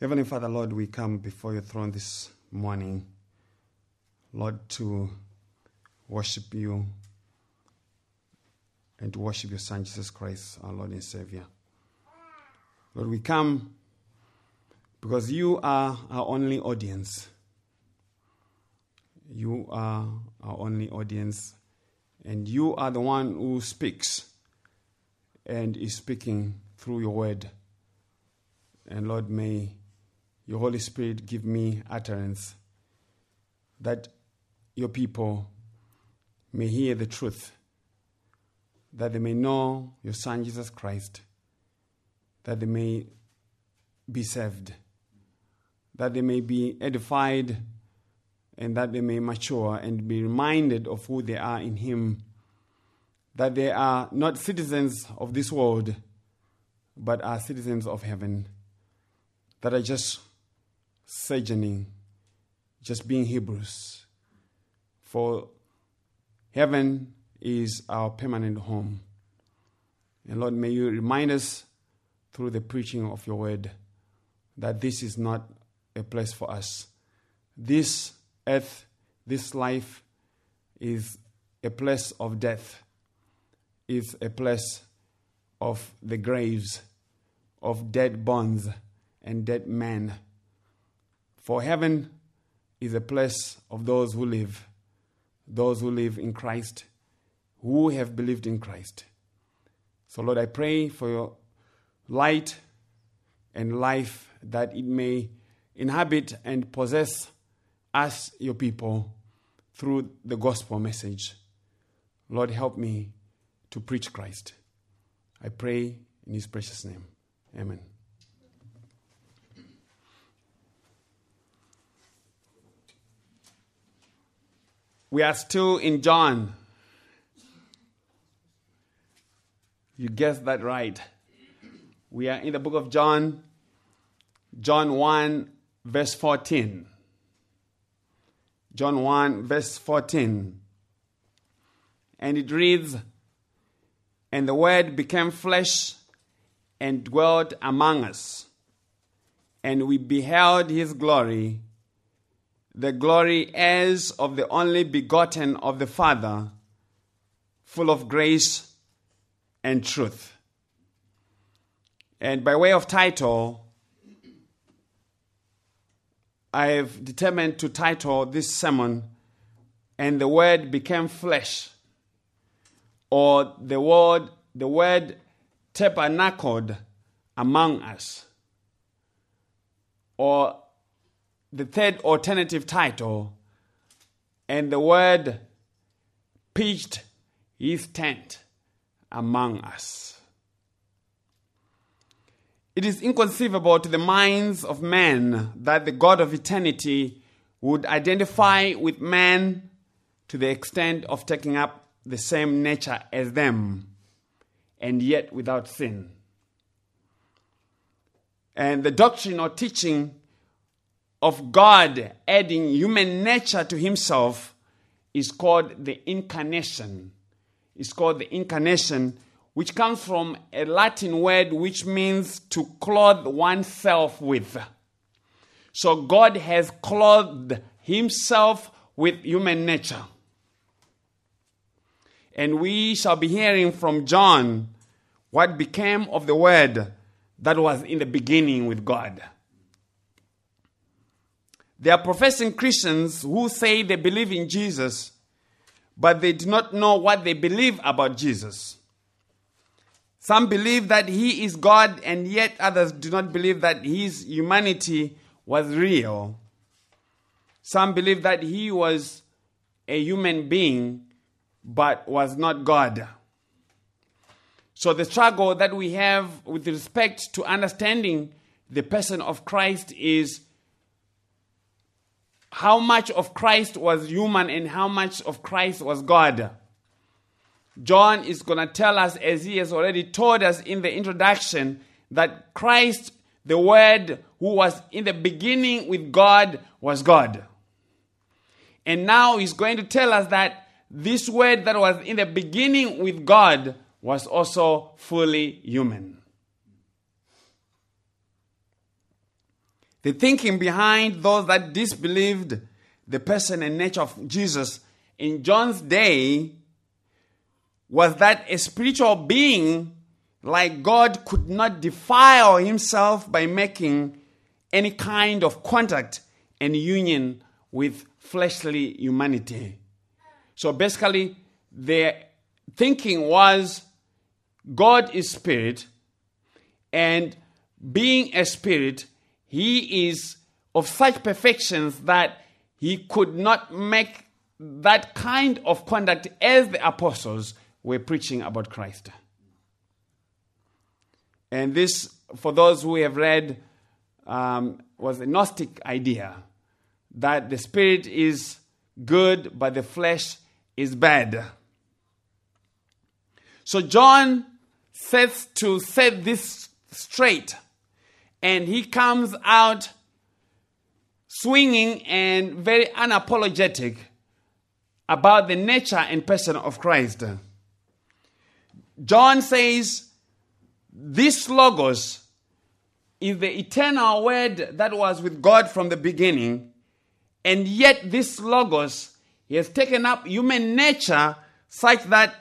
Heavenly Father, Lord, we come before your throne this morning, Lord, to worship you and to worship your Son, Jesus Christ, our Lord and Savior. Lord, we come because you are our only audience. You are our only audience, and you are the one who speaks and is speaking through your word. And Lord, may your Holy Spirit give me utterance that your people may hear the truth, that they may know your Son Jesus Christ, that they may be saved, that they may be edified, and that they may mature and be reminded of who they are in Him, that they are not citizens of this world, but are citizens of heaven, that are just sojourning, just being Hebrews. For heaven is our permanent home. And Lord, may you remind us through the preaching of your word that this is not a place for us. This earth, this life is a place of death, is a place of the graves, of dead bones and dead men. For heaven is a place of those who live, those who live in Christ, who have believed in Christ. So, Lord, I pray for your light and life that it may inhabit and possess us, your people, through the gospel message. Lord, help me to preach Christ. I pray in his precious name. Amen. We are still in John. You guessed that right. We are in the book of John, John 1, verse 14. John 1, verse 14. And it reads, And the Word became flesh and dwelt among us, and we beheld his glory the glory as of the only begotten of the Father, full of grace and truth. And by way of title, I have determined to title this sermon, And the Word Became Flesh, or the word, the word tabernacled among us, or the third alternative title, and the word pitched his tent among us. It is inconceivable to the minds of men that the God of eternity would identify with man to the extent of taking up the same nature as them, and yet without sin. And the doctrine or teaching of God adding human nature to himself is called the incarnation. It's called the incarnation, which comes from a Latin word which means to clothe oneself with. So God has clothed himself with human nature. And we shall be hearing from John what became of the word that was in the beginning with God. There are professing Christians who say they believe in Jesus, but they do not know what they believe about Jesus. Some believe that he is God, and yet others do not believe that his humanity was real. Some believe that he was a human being, but was not God. So, the struggle that we have with respect to understanding the person of Christ is how much of Christ was human and how much of Christ was God. John is going to tell us, as he has already told us in the introduction, that Christ, the Word who was in the beginning with God, was God. And now he's going to tell us that this Word that was in the beginning with God was also fully human. The thinking behind those that disbelieved the person and nature of Jesus in John's day was that a spiritual being like God could not defile himself by making any kind of contact and union with fleshly humanity. So basically, their thinking was God is spirit, and being a spirit, he is of such perfections that he could not make that kind of conduct as the apostles were preaching about Christ. And this, for those who have read, um, was a Gnostic idea that the spirit is good, but the flesh is bad. So John sets to set this straight, and he comes out swinging and very unapologetic about the nature and person of Christ. John says, This Logos is the eternal word that was with God from the beginning, and yet this Logos he has taken up human nature such that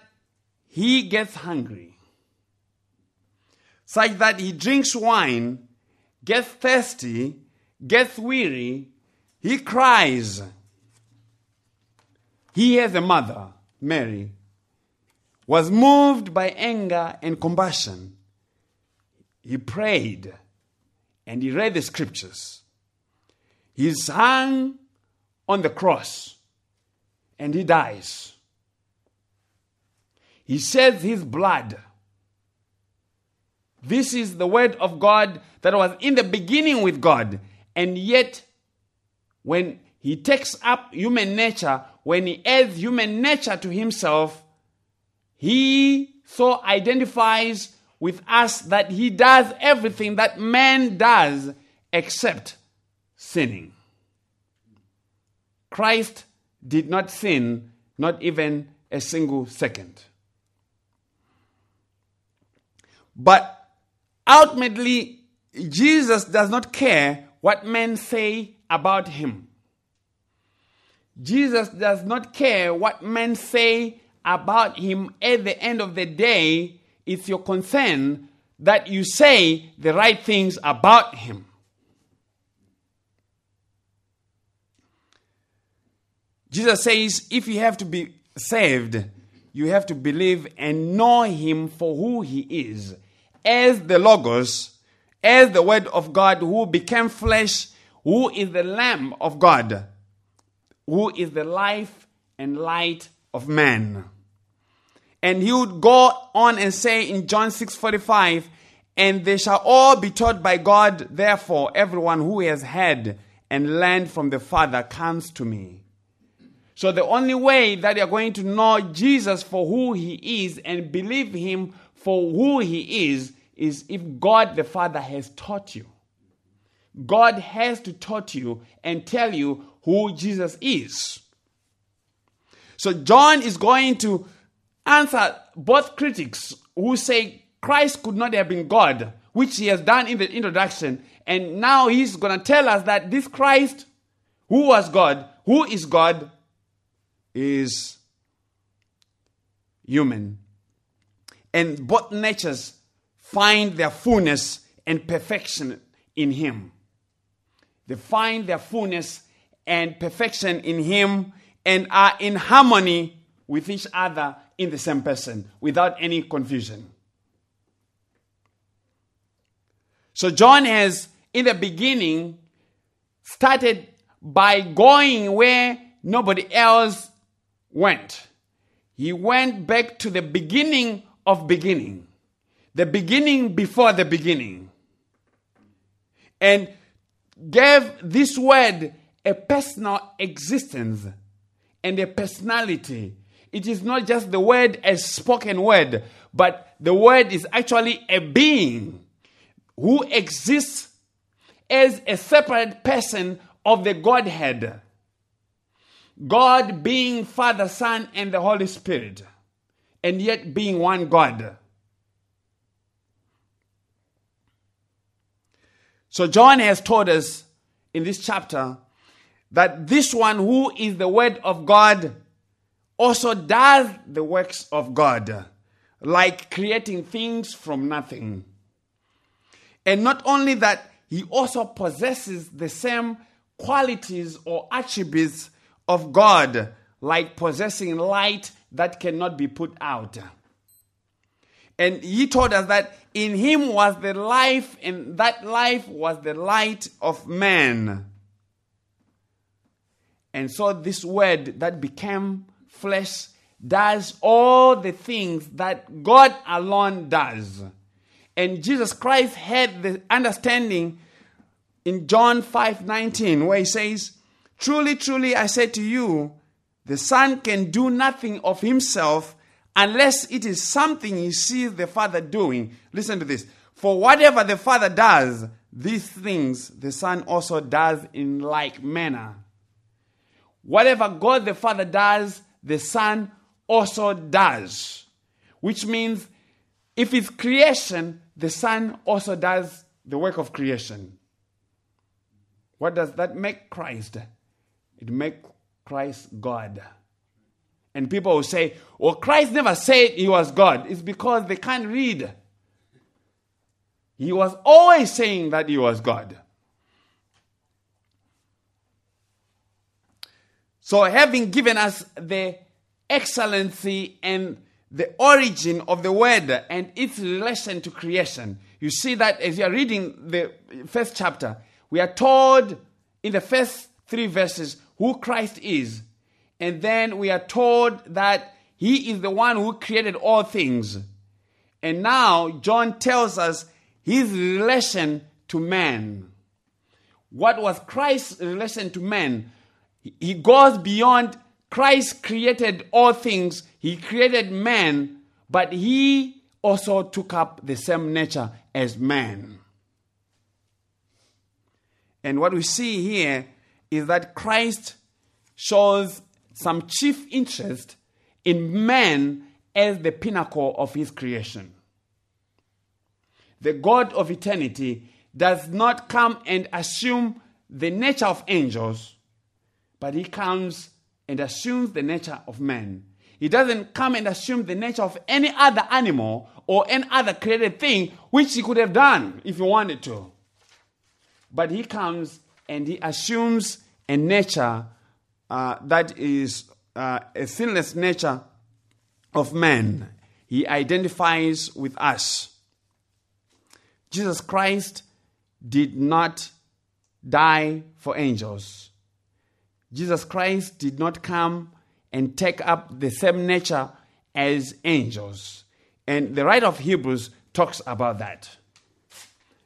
he gets hungry, such that he drinks wine, gets thirsty, gets weary, he cries. He has a mother, Mary, was moved by anger and compassion. He prayed and he read the scriptures. He's hung on the cross and he dies. He sheds his blood. This is the word of God that was in the beginning with God. And yet, when he takes up human nature, when he adds human nature to himself, he so identifies with us that he does everything that man does except sinning. Christ did not sin, not even a single second. But ultimately, Jesus does not care what men say about him. Jesus does not care what men say about him at the end of the day. It's your concern that you say the right things about him. Jesus says if you have to be saved, you have to believe and know him for who he is as the Logos, as the Word of God who became flesh, who is the Lamb of God, who is the life and light of man. And he would go on and say in John 6:45, and they shall all be taught by God, therefore everyone who has heard and learned from the Father comes to me. So the only way that you're going to know Jesus for who he is and believe him for who he is is if God the Father has taught you. God has to taught you and tell you who Jesus is. So John is going to answer both critics who say Christ could not have been God, which he has done in the introduction, and now he's going to tell us that this Christ, who was God, who is God, is human. And both natures find their fullness and perfection in Him. They find their fullness and perfection in Him and are in harmony with each other in the same person without any confusion. So, John has, in the beginning, started by going where nobody else went. He went back to the beginning of beginning, the beginning before the beginning, and gave this word a personal existence and a personality. It is not just the word as spoken word, but the word is actually a being who exists as a separate person of the Godhead. God being Father, Son, and the Holy Spirit, and yet being one God. So, John has told us in this chapter that this one who is the Word of God also does the works of God, like creating things from nothing. And not only that, he also possesses the same qualities or attributes of God, like possessing light that cannot be put out. And he told us that in him was the life, and that life was the light of man. And so, this word that became flesh does all the things that God alone does. And Jesus Christ had the understanding in John 5 19, where he says, Truly, truly, I say to you, the Son can do nothing of himself unless it is something he sees the Father doing. Listen to this. For whatever the Father does, these things the Son also does in like manner. Whatever God the Father does, the Son also does. Which means if it's creation, the Son also does the work of creation. What does that make Christ? It makes Christ God. And people will say, well, Christ never said he was God. It's because they can't read. He was always saying that he was God. So, having given us the excellency and the origin of the word and its relation to creation, you see that as you are reading the first chapter, we are told in the first three verses who Christ is. And then we are told that he is the one who created all things. And now John tells us his relation to man. What was Christ's relation to man? He goes beyond Christ created all things, he created man, but he also took up the same nature as man. And what we see here is that Christ shows some chief interest in man as the pinnacle of his creation. The God of eternity does not come and assume the nature of angels, but he comes and assumes the nature of man. He doesn't come and assume the nature of any other animal or any other created thing, which he could have done if he wanted to. But he comes and he assumes a nature uh, that is uh, a sinless nature of man. He identifies with us. Jesus Christ did not die for angels. Jesus Christ did not come and take up the same nature as angels. And the writer of Hebrews talks about that.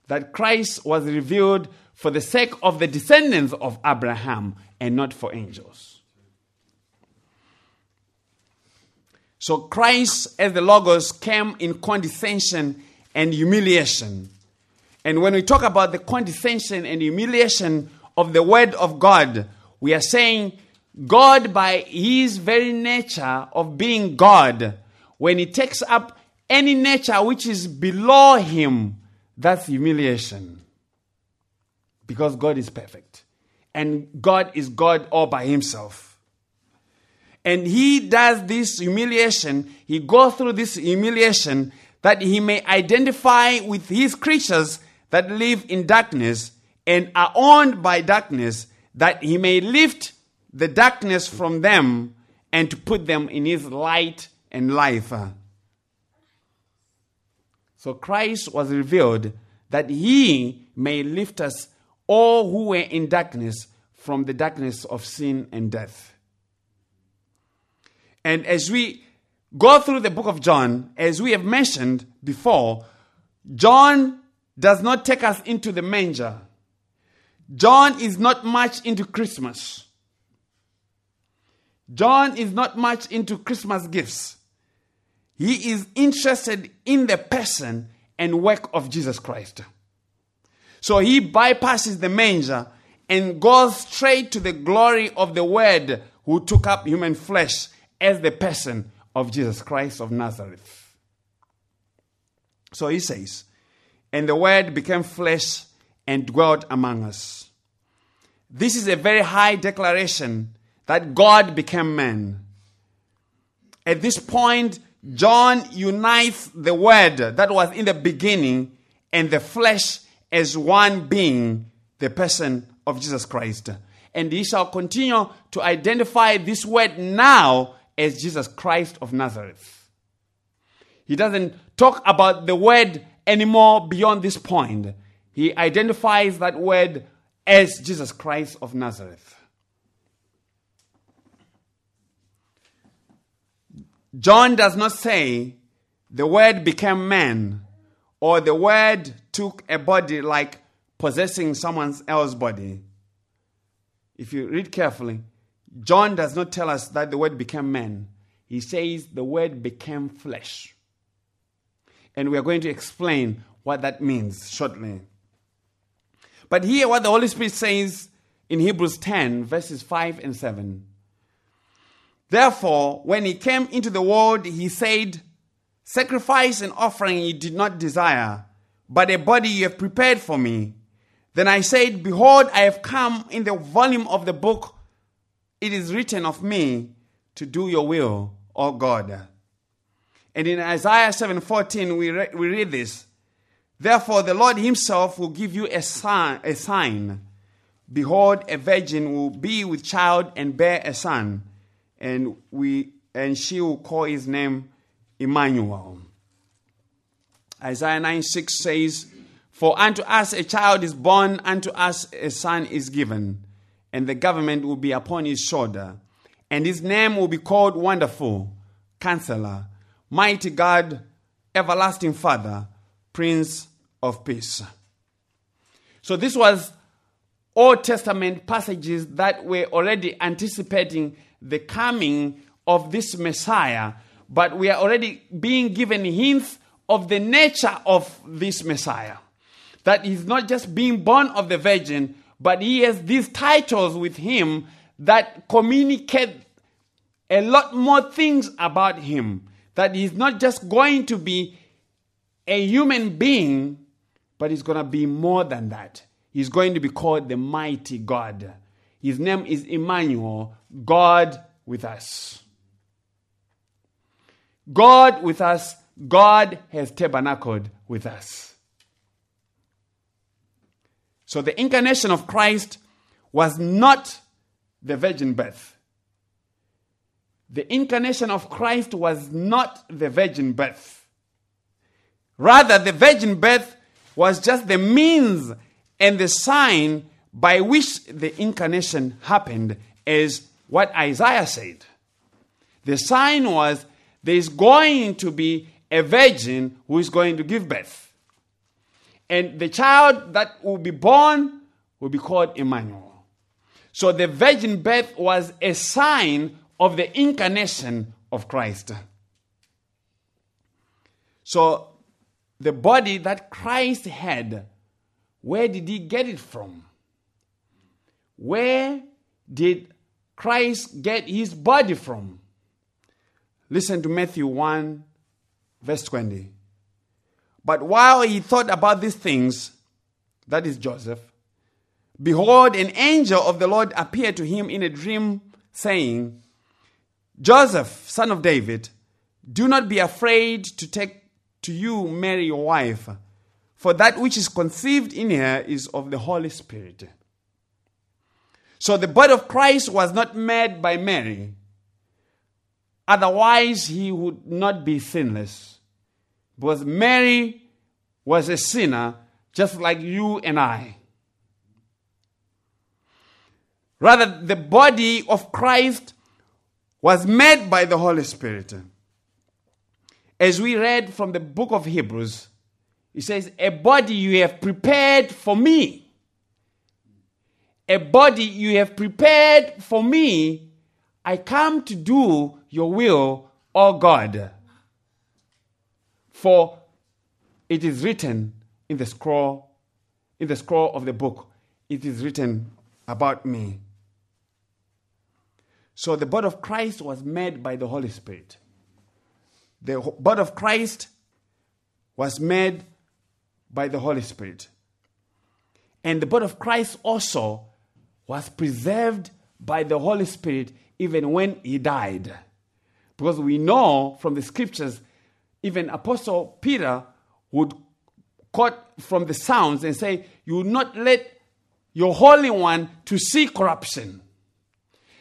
That Christ was revealed for the sake of the descendants of Abraham and not for angels. So Christ, as the Logos, came in condescension and humiliation. And when we talk about the condescension and humiliation of the Word of God, we are saying God, by His very nature of being God, when He takes up any nature which is below Him, that's humiliation because God is perfect. And God is God all by himself. And he does this humiliation, he goes through this humiliation that he may identify with his creatures that live in darkness and are owned by darkness, that he may lift the darkness from them and to put them in his light and life. So Christ was revealed that he may lift us all who were in darkness from the darkness of sin and death. And as we go through the book of John, as we have mentioned before, John does not take us into the manger. John is not much into Christmas. John is not much into Christmas gifts. He is interested in the person and work of Jesus Christ. So he bypasses the manger and goes straight to the glory of the Word who took up human flesh as the person of Jesus Christ of Nazareth. So he says, And the Word became flesh and dwelt among us. this is a very high declaration that God became man. At this point, John unites the word that was in the beginning and the flesh as one being, the person of Jesus Christ. And he shall continue to identify this word now as Jesus Christ of Nazareth. He doesn't talk about the word anymore beyond this point. He identifies that word as Jesus Christ of Nazareth. John does not say the word became man or the word took a body like possessing someone else's body. If you read carefully, John does not tell us that the word became man. He says the word became flesh. And we are going to explain what that means shortly. But here, what the Holy Spirit says in Hebrews 10, verses 5 and 7. Therefore, when he came into the world, he said, Sacrifice and offering you did not desire, but a body you have prepared for me. Then I said, Behold, I have come in the volume of the book. It is written of me to do your will, O God. And in Isaiah 7:14 we, re- we read this. Therefore the Lord himself will give you a sign, a sign. Behold, a virgin will be with child and bear a son, and we and she will call his name Emmanuel. Isaiah 9 6 says, For unto us a child is born, unto us a son is given, and the government will be upon his shoulder, and his name will be called Wonderful, Counselor, Mighty God, Everlasting Father, Prince of Peace. So this was Old Testament passages that were already anticipating the coming of this Messiah, but we are already being given hints of the nature of this Messiah. That he's not just being born of the Virgin, but he has these titles with him that communicate a lot more things about him that he's not just going to be a human being, but he's going to be more than that. He's going to be called the mighty God. His name is Emmanuel, God with us. God with us, God has tabernacled with us. So the incarnation of Christ was not the virgin birth. The incarnation of Christ was not the virgin birth. Rather, the virgin birth was just the means and the sign by which the incarnation happened, as what Isaiah said. The sign was there is going to be a virgin who is going to give birth. And the child that will be born will be called Emmanuel. So the virgin birth was a sign of the incarnation of Christ. So, the body that Christ had, where did he get it from? Where did Christ get his body from? Listen to Matthew 1, verse 20. But while he thought about these things, that is Joseph, behold, an angel of the Lord appeared to him in a dream, saying, Joseph, son of David, do not be afraid to take to you Mary your wife, for that which is conceived in her is of the Holy Spirit. So the birth of Christ was not made by Mary. Otherwise, he would not be sinless. Because Mary was a sinner just like you and I. Rather, the body of Christ was made by the Holy Spirit. As we read from the book of Hebrews, it says, A body you have prepared for me. A body you have prepared for me. I come to do your will, O God. For it is written in the scroll, in the scroll of the book, it is written about me. So the body of Christ was made by the Holy Spirit. The body of Christ was made by the Holy Spirit. And the body of Christ also was preserved by the Holy Spirit even when he died. Because we know from the scriptures, even Apostle Peter would quote from the Psalms and say, You will not let your Holy One to see corruption.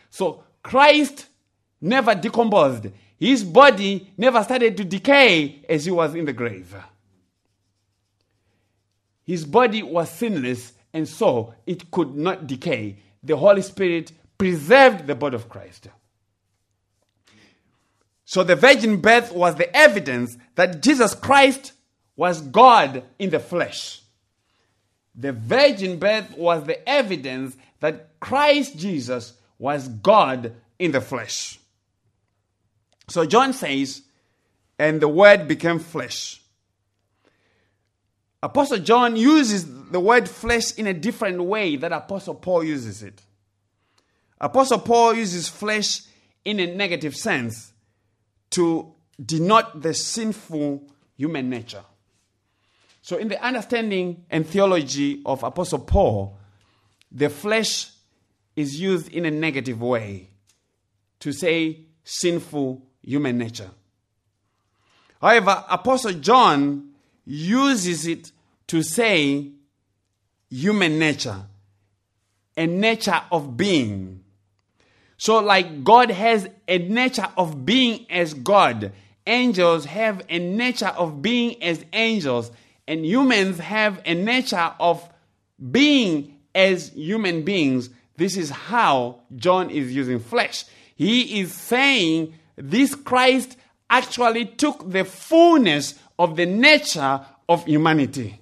So Christ never decomposed. His body never started to decay as he was in the grave. His body was sinless, and so it could not decay. The Holy Spirit preserved the body of Christ. So the virgin birth was the evidence that Jesus Christ was God in the flesh. The virgin birth was the evidence that Christ Jesus was God in the flesh. So John says, and the word became flesh. Apostle John uses the word flesh in a different way that Apostle Paul uses it. Apostle Paul uses flesh in a negative sense to denote the sinful human nature. So, in the understanding and theology of Apostle Paul, the flesh is used in a negative way to say sinful human nature. However, Apostle John uses it to say human nature, a nature of being. So, like God has a nature of being as God, angels have a nature of being as angels, and humans have a nature of being as human beings. This is how John is using flesh. He is saying this Christ actually took the fullness of the nature of humanity.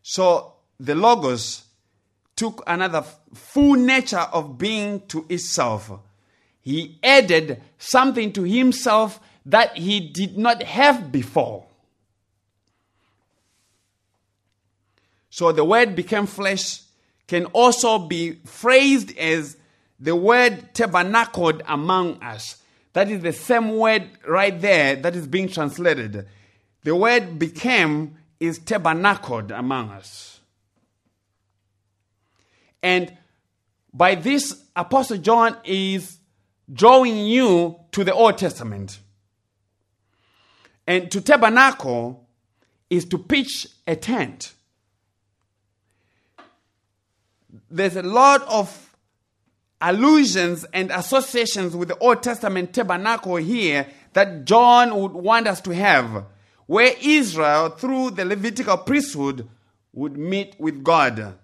So the Logos took another full nature of being to itself. He added something to himself that he did not have before. So the word became flesh can also be phrased as the word tabernacled among us. That is the same word right there that is being translated. The word became is tabernacled among us. And by this, Apostle John is drawing you to the Old Testament. And to tabernacle is to pitch a tent. There's a lot of allusions and associations with the Old Testament tabernacle here that John would want us to have, where Israel, through the Levitical priesthood, would meet with God.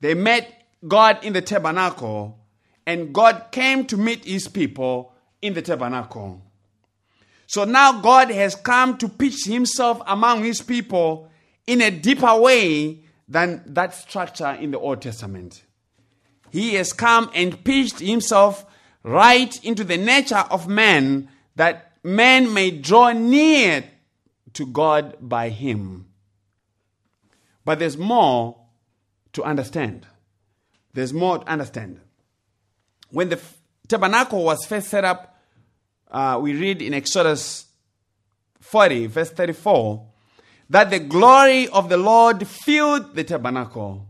They met God in the tabernacle, and God came to meet his people in the tabernacle. So now God has come to pitch himself among his people in a deeper way than that structure in the Old Testament. He has come and pitched himself right into the nature of man that man may draw near to God by him. But there's more to understand. There's more to understand. When the tabernacle was first set up, uh, we read in Exodus 40, verse 34, that the glory of the Lord filled the tabernacle.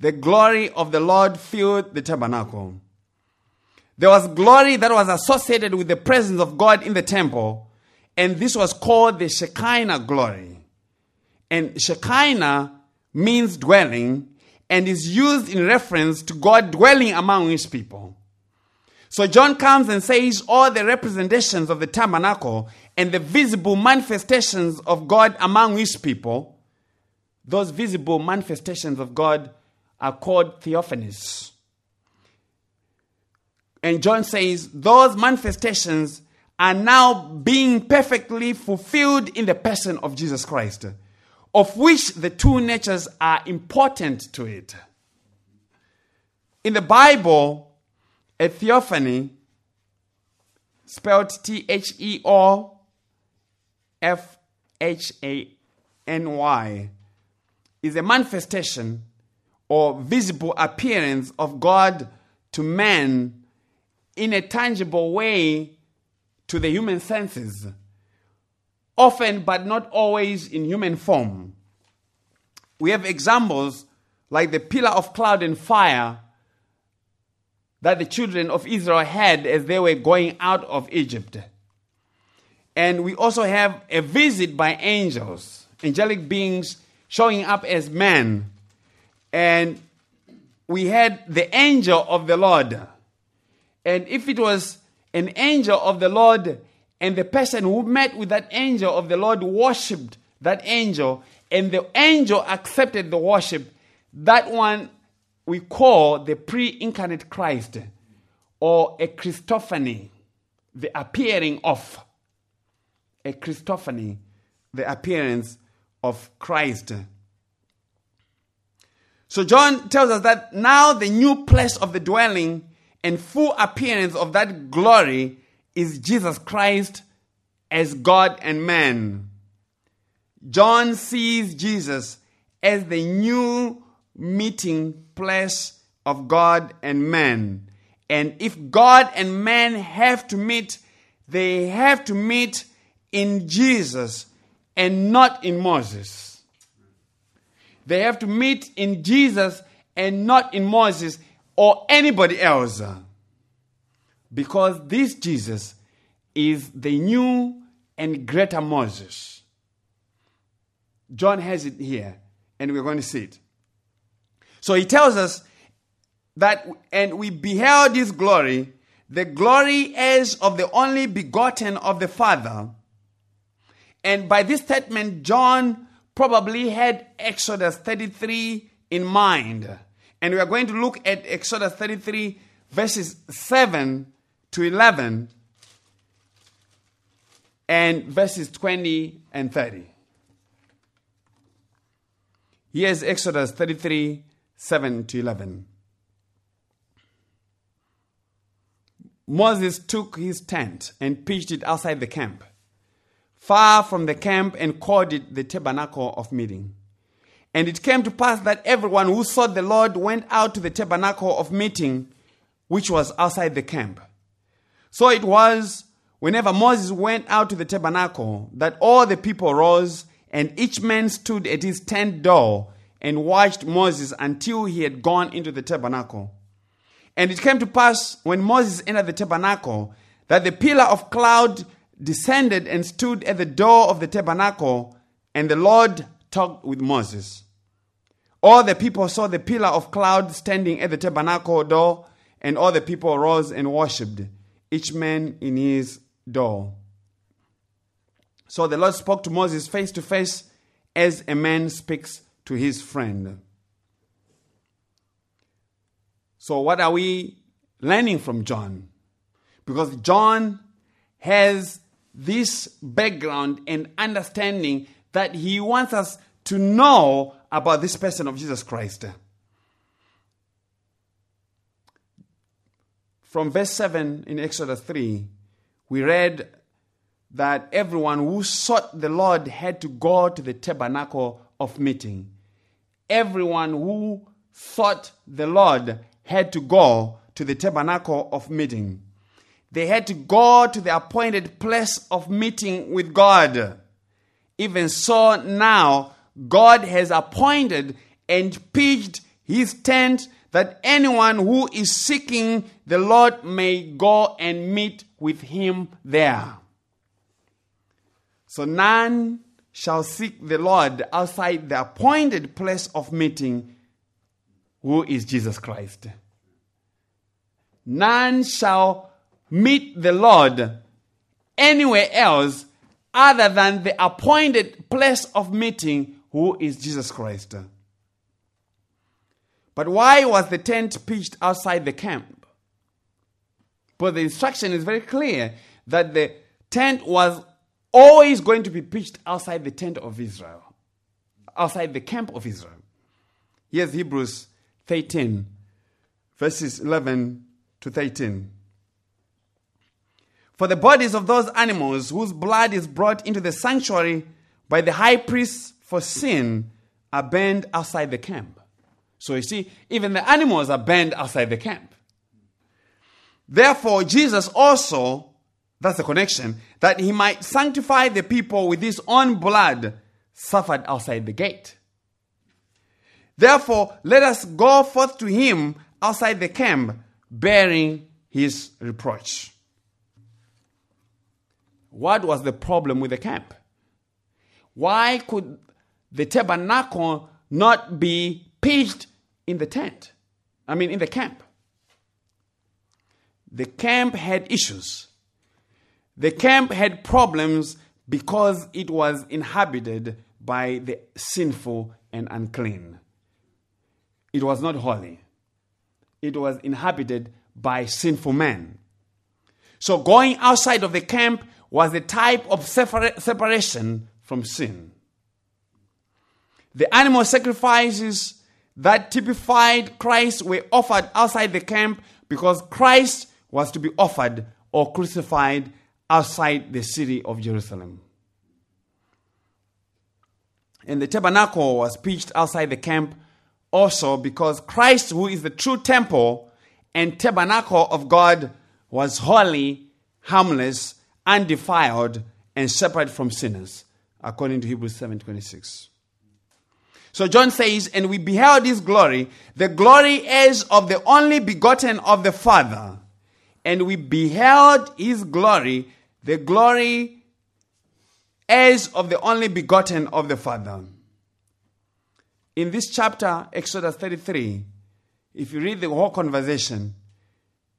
The glory of the Lord filled the tabernacle. There was glory that was associated with the presence of God in the temple, and this was called the Shekinah glory. And Shekinah means dwelling and is used in reference to God dwelling among his people. So John comes and says all the representations of the tabernacle and the visible manifestations of God among his people, those visible manifestations of God are called theophanies. And John says those manifestations are now being perfectly fulfilled in the person of Jesus Christ, of which the two natures are important to it. In the Bible, a theophany, spelled T H E O F H A N Y, is a manifestation or visible appearance of God to man in a tangible way to the human senses, often but not always in human form. we have examples like the pillar of cloud and fire that the children of Israel had as they were going out of Egypt. And we also have a visit by angels, angelic beings showing up as men. And we had the angel of the Lord. And if it was an angel of the Lord, and the person who met with that angel of the Lord worshipped that angel, and the angel accepted the worship, that one we call the pre incarnate Christ or a Christophany, the appearing of. A Christophany, the appearance of Christ. So John tells us that now the new place of the dwelling and full appearance of that glory is Jesus Christ as God and man. John sees Jesus as the new meeting place of God and man. And if God and man have to meet, they have to meet in Jesus and not in Moses. They have to meet in Jesus and not in Moses or anybody else. Because this Jesus is the new and greater Moses. John has it here, and we're going to see it. So he tells us that, and we beheld his glory, the glory as of the only begotten of the Father. And by this statement, John probably had Exodus 33 in mind. And we are going to look at Exodus 33, verses 7 to 11, and verses 20 and 30. Here's Exodus 33, 7 to 11. Moses took his tent and pitched it outside the camp, far from the camp, and called it the tabernacle of meeting. And it came to pass that everyone who sought the Lord went out to the tabernacle of meeting, which was outside the camp. So it was whenever Moses went out to the tabernacle that all the people rose, and each man stood at his tent door and watched Moses until he had gone into the tabernacle. And it came to pass when Moses entered the tabernacle that the pillar of cloud descended and stood at the door of the tabernacle, and the Lord talked with Moses. All the people saw the pillar of cloud standing at the tabernacle door, and all the people rose and worshipped, each man in his door. So the Lord spoke to Moses face to face as a man speaks to his friend. So, what are we learning from John? Because John has this background and understanding that he wants us to know about this person of Jesus Christ. From verse 7 in Exodus 3, we read that everyone who sought the Lord had to go to the tabernacle of meeting everyone who sought the Lord had to go to the tabernacle of meeting. They had to go to the appointed place of meeting with God. Even so, now God has appointed and pitched his tent that anyone who is seeking the Lord may go and meet with him there. So none shall seek the Lord outside the appointed place of meeting, who is Jesus Christ. None shall meet the Lord anywhere else other than the appointed place of meeting, who is Jesus Christ. But why was the tent pitched outside the camp? But the instruction is very clear that the tent was always going to be pitched outside the tent of Israel, outside the camp of Israel. Here's Hebrews 13, verses 11 to 13. For the bodies of those animals whose blood is brought into the sanctuary by the high priest for sin are burned outside the camp. So you see, even the animals are burned outside the camp. Therefore, Jesus also that's the connection. That he might sanctify the people with his own blood, suffered outside the gate. Therefore, let us go forth to him outside the camp, bearing his reproach. What was the problem with the camp? Why could the tabernacle not be pitched in the tent? I mean, in the camp. The camp had issues. The camp had problems because it was inhabited by the sinful and unclean. It was not holy, it was inhabited by sinful men. So, going outside of the camp was a type of separation from sin. The animal sacrifices that typified Christ were offered outside the camp because Christ was to be offered or crucified outside the city of Jerusalem. And the tabernacle was pitched outside the camp also because Christ, who is the true temple and tabernacle of God, was holy, harmless, undefiled, and separate from sinners, according to Hebrews 7:26. So John says, And we beheld his glory, the glory as of the only begotten of the Father. And we beheld his glory, the glory as of the only begotten of the Father. In this chapter, Exodus 33, if you read the whole conversation,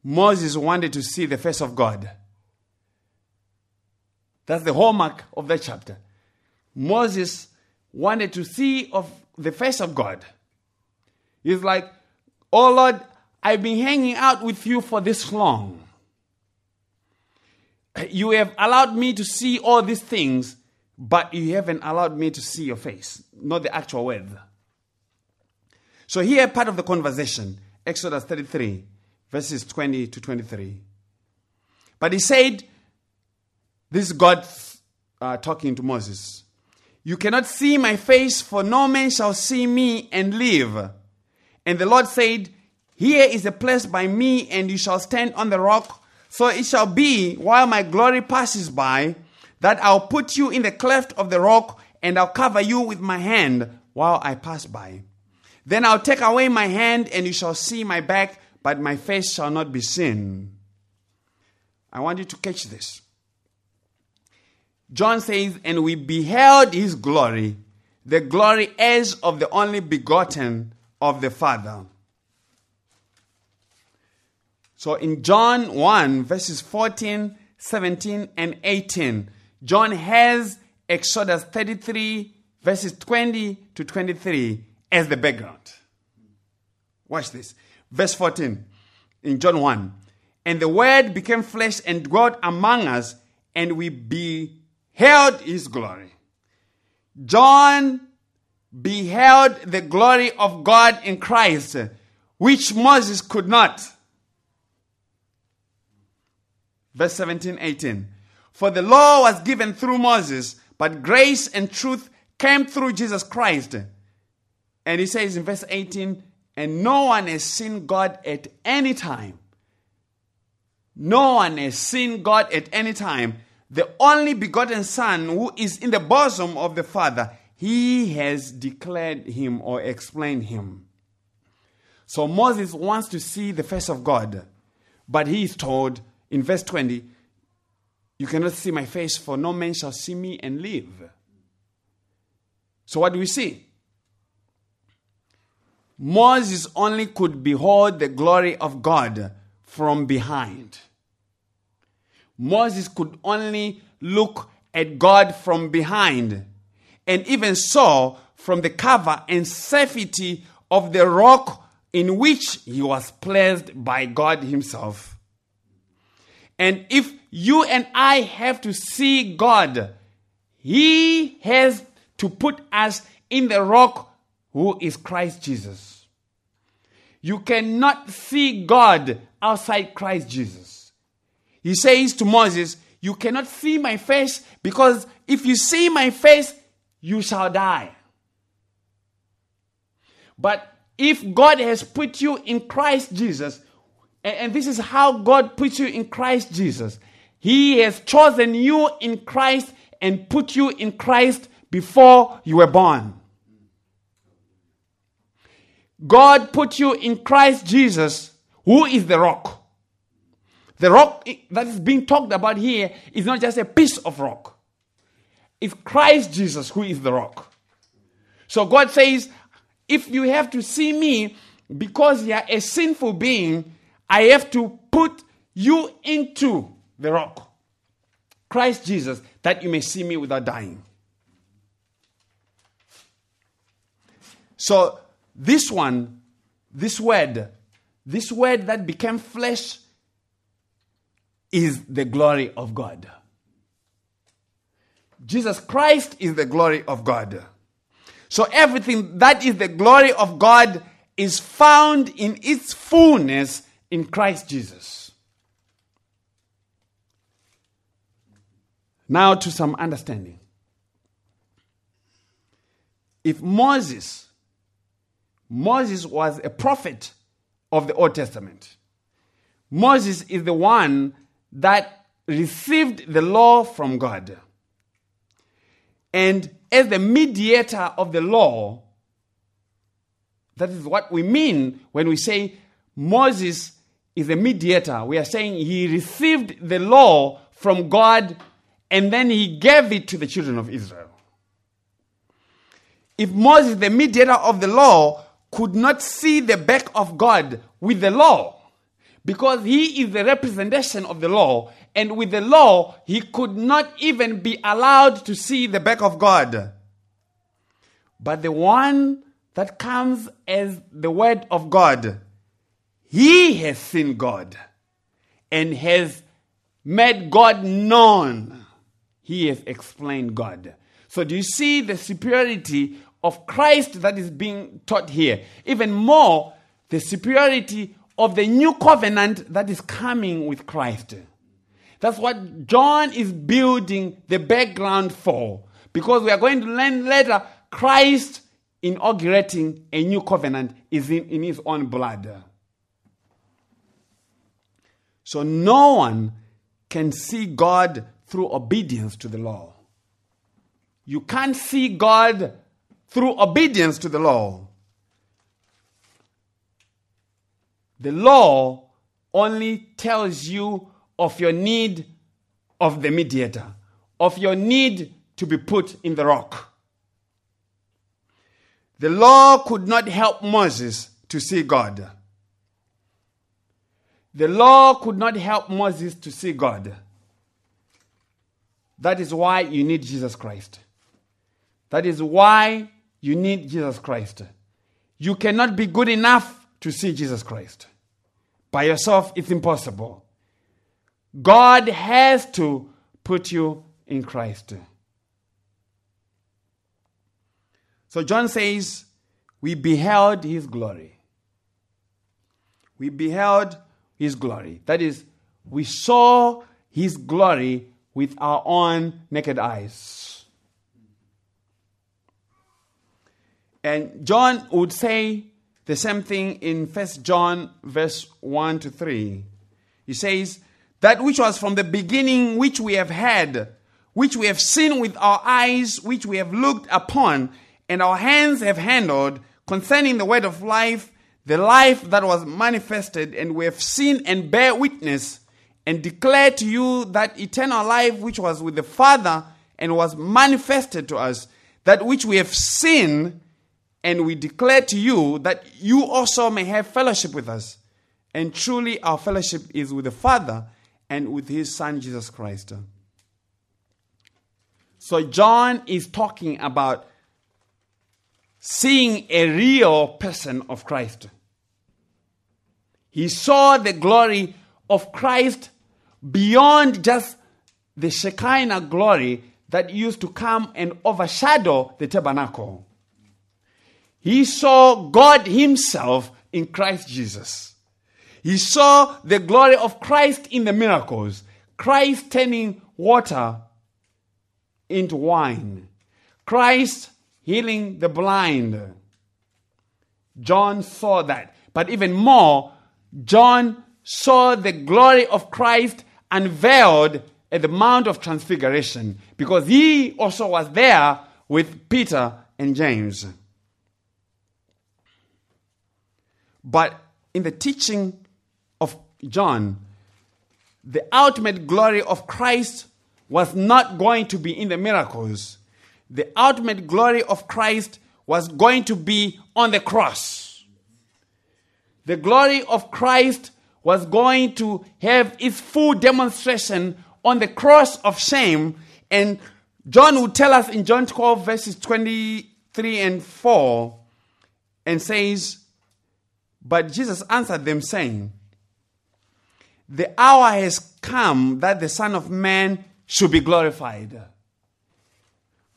Moses wanted to see the face of God. That's the hallmark of that chapter. Moses wanted to see of the face of God. He's like, Oh Lord, I've been hanging out with you for this long. You have allowed me to see all these things, but you haven't allowed me to see your face, not the actual weather. So, here, part of the conversation Exodus 33, verses 20 to 23. But he said, This is God uh, talking to Moses. You cannot see my face, for no man shall see me and live. And the Lord said, Here is a place by me, and you shall stand on the rock. So it shall be, while my glory passes by, that I'll put you in the cleft of the rock, and I'll cover you with my hand while I pass by. Then I'll take away my hand, and you shall see my back, but my face shall not be seen. I want you to catch this. John says, And we beheld his glory, the glory as of the only begotten of the Father. So in John 1, verses 14, 17, and 18, John has Exodus 33, verses 20 to 23 as the background. Watch this. Verse 14 in John 1. And the Word became flesh and dwelt among us, and we be beheld his glory. John beheld the glory of God in Christ, which Moses could not. Verse 17, 18. For the law was given through Moses, but grace and truth came through Jesus Christ. And he says in verse 18, and no one has seen God at any time. No one has seen God at any time the only begotten Son who is in the bosom of the Father, he has declared him or explained him. So Moses wants to see the face of God, but he is told in verse 20, You cannot see my face, for no man shall see me and live. So what do we see? Moses only could behold the glory of God from behind. Moses could only look at God from behind, and even so, from the cover and safety of the rock in which he was placed by God Himself. And if you and I have to see God, He has to put us in the rock who is Christ Jesus. You cannot see God outside Christ Jesus. He says to Moses, You cannot see my face because if you see my face, you shall die. But if God has put you in Christ Jesus, and, this is how God puts you in Christ Jesus, He has chosen you in Christ and put you in Christ before you were born. God put you in Christ Jesus, who is the rock. The rock that is being talked about here is not just a piece of rock. It's Christ Jesus who is the rock. So God says, if you have to see me because you are a sinful being, I have to put you into the rock. Christ Jesus, that you may see me without dying. So, this one, this word, this word that became flesh is the glory of God. Jesus Christ is the glory of God. So everything that is the glory of God is found in its fullness in Christ Jesus. Now to some understanding. If Moses Moses was a prophet of the Old Testament. Moses is the one that received the law from God. And as the mediator of the law, that is what we mean when we say Moses is a mediator. We are saying he received the law from God and then he gave it to the children of Israel. If Moses, the mediator of the law, could not see the back of God with the law because he is the representation of the law. And with the law, he could not even be allowed to see the back of God. But the one that comes as the word of God, he has seen God and has made God known. He has explained God. So, do you see the superiority of Christ that is being taught here. Even more, the superiority of the new covenant that is coming with Christ. That's what John is building the background for. Because we are going to learn later, Christ inaugurating a new covenant is in, in his own blood. So no one can see God through obedience to the law. You can't see God through obedience to the law. The law only tells you of your need of the mediator, of your need to be put in the rock. The law could not help Moses to see God. The law could not help Moses to see God. That is why you need Jesus Christ. That is why you need Jesus Christ. You cannot be good enough to see Jesus Christ. By yourself, it's impossible. God has to put you in Christ. So John says, We beheld his glory. We beheld his glory. That is, we saw his glory with our own naked eyes. And John would say the same thing in First John verse 1 to 3. He says, That which was from the beginning, which we have had, which we have seen with our eyes, which we have looked upon, and our hands have handled, concerning the word of life, the life that was manifested, and we have seen and bear witness, and declare to you that eternal life which was with the Father and was manifested to us, that which we have seen and we declare to you that you also may have fellowship with us. And truly, our fellowship is with the Father and with His Son, Jesus Christ. So, John is talking about seeing a real person of Christ. He saw the glory of Christ beyond just the Shekinah glory that used to come and overshadow the tabernacle. He saw God Himself in Christ Jesus. He saw the glory of Christ in the miracles. Christ turning water into wine. Christ healing the blind. John saw that. But even more, John saw the glory of Christ unveiled at the Mount of Transfiguration because he also was there with Peter and James. But in the teaching of John, the ultimate glory of Christ was not going to be in the miracles. The ultimate glory of Christ was going to be on the cross. The glory of Christ was going to have its full demonstration on the cross of shame. And John will tell us in John 12, verses 23 and 4, and says, But Jesus answered them, saying, The hour has come that the Son of Man should be glorified.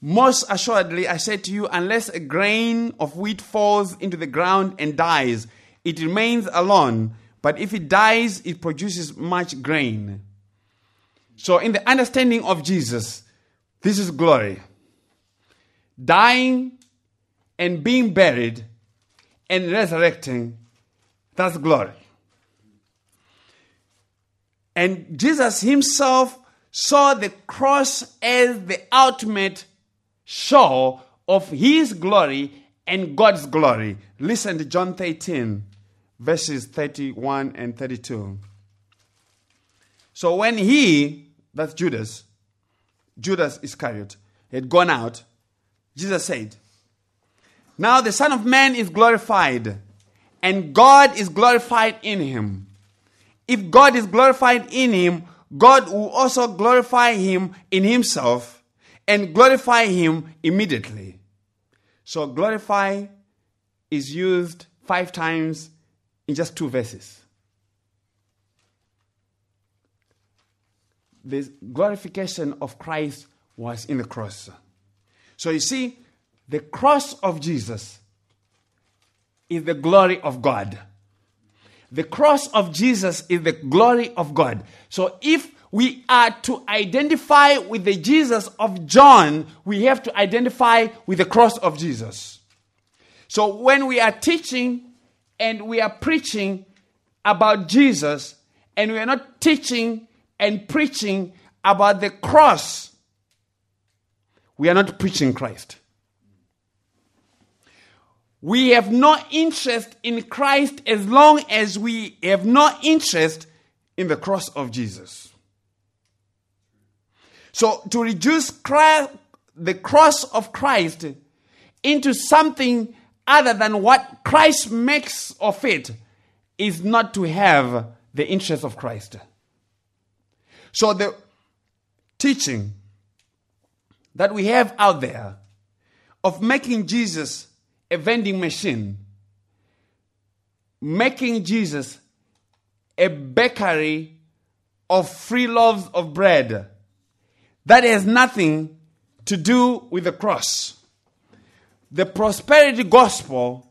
Most assuredly, I say to you, unless a grain of wheat falls into the ground and dies, it remains alone. But if it dies, it produces much grain. So, in the understanding of Jesus, this is glory. Dying and being buried and resurrecting, that's glory. And Jesus himself saw the cross as the ultimate show of his glory and God's glory. Listen to John 13, verses 31 and 32. So when he, that's Judas, Judas Iscariot, had gone out, Jesus said, Now the Son of Man is glorified, and God is glorified in him. If God is glorified in him, God will also glorify him in himself and glorify him immediately. So, glorify is used five times in just two verses. The glorification of Christ was in the cross. So, you see, the cross of Jesus is the glory of God. The cross of Jesus is the glory of God. So, if we are to identify with the Jesus of John, we have to identify with the cross of Jesus. So when we are teaching and we are preaching about Jesus, and we are not teaching and preaching about the cross, we are not preaching Christ. We have no interest in Christ as long as we have no interest in the cross of Jesus. So to reduce Christ, the cross of Christ into something other than what Christ makes of it is not to have the interest of Christ. So the teaching that we have out there of making Jesus a vending machine, making Jesus a bakery of free loaves of bread, that has nothing to do with the cross. The prosperity gospel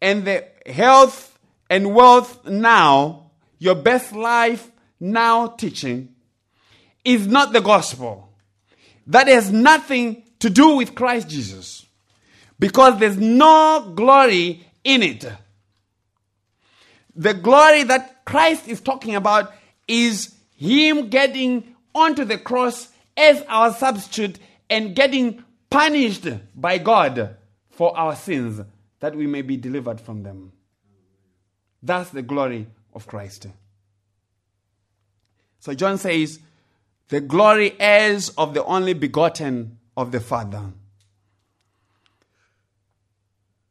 and the health and wealth now, your best life now teaching, is not the gospel. That has nothing to do with Christ Jesus. Because there's no glory in it. The glory that Christ is talking about is Him getting onto the cross as our substitute and getting punished by God for our sins that we may be delivered from them. That's the glory of Christ. So John says, the glory is of the only begotten of the Father.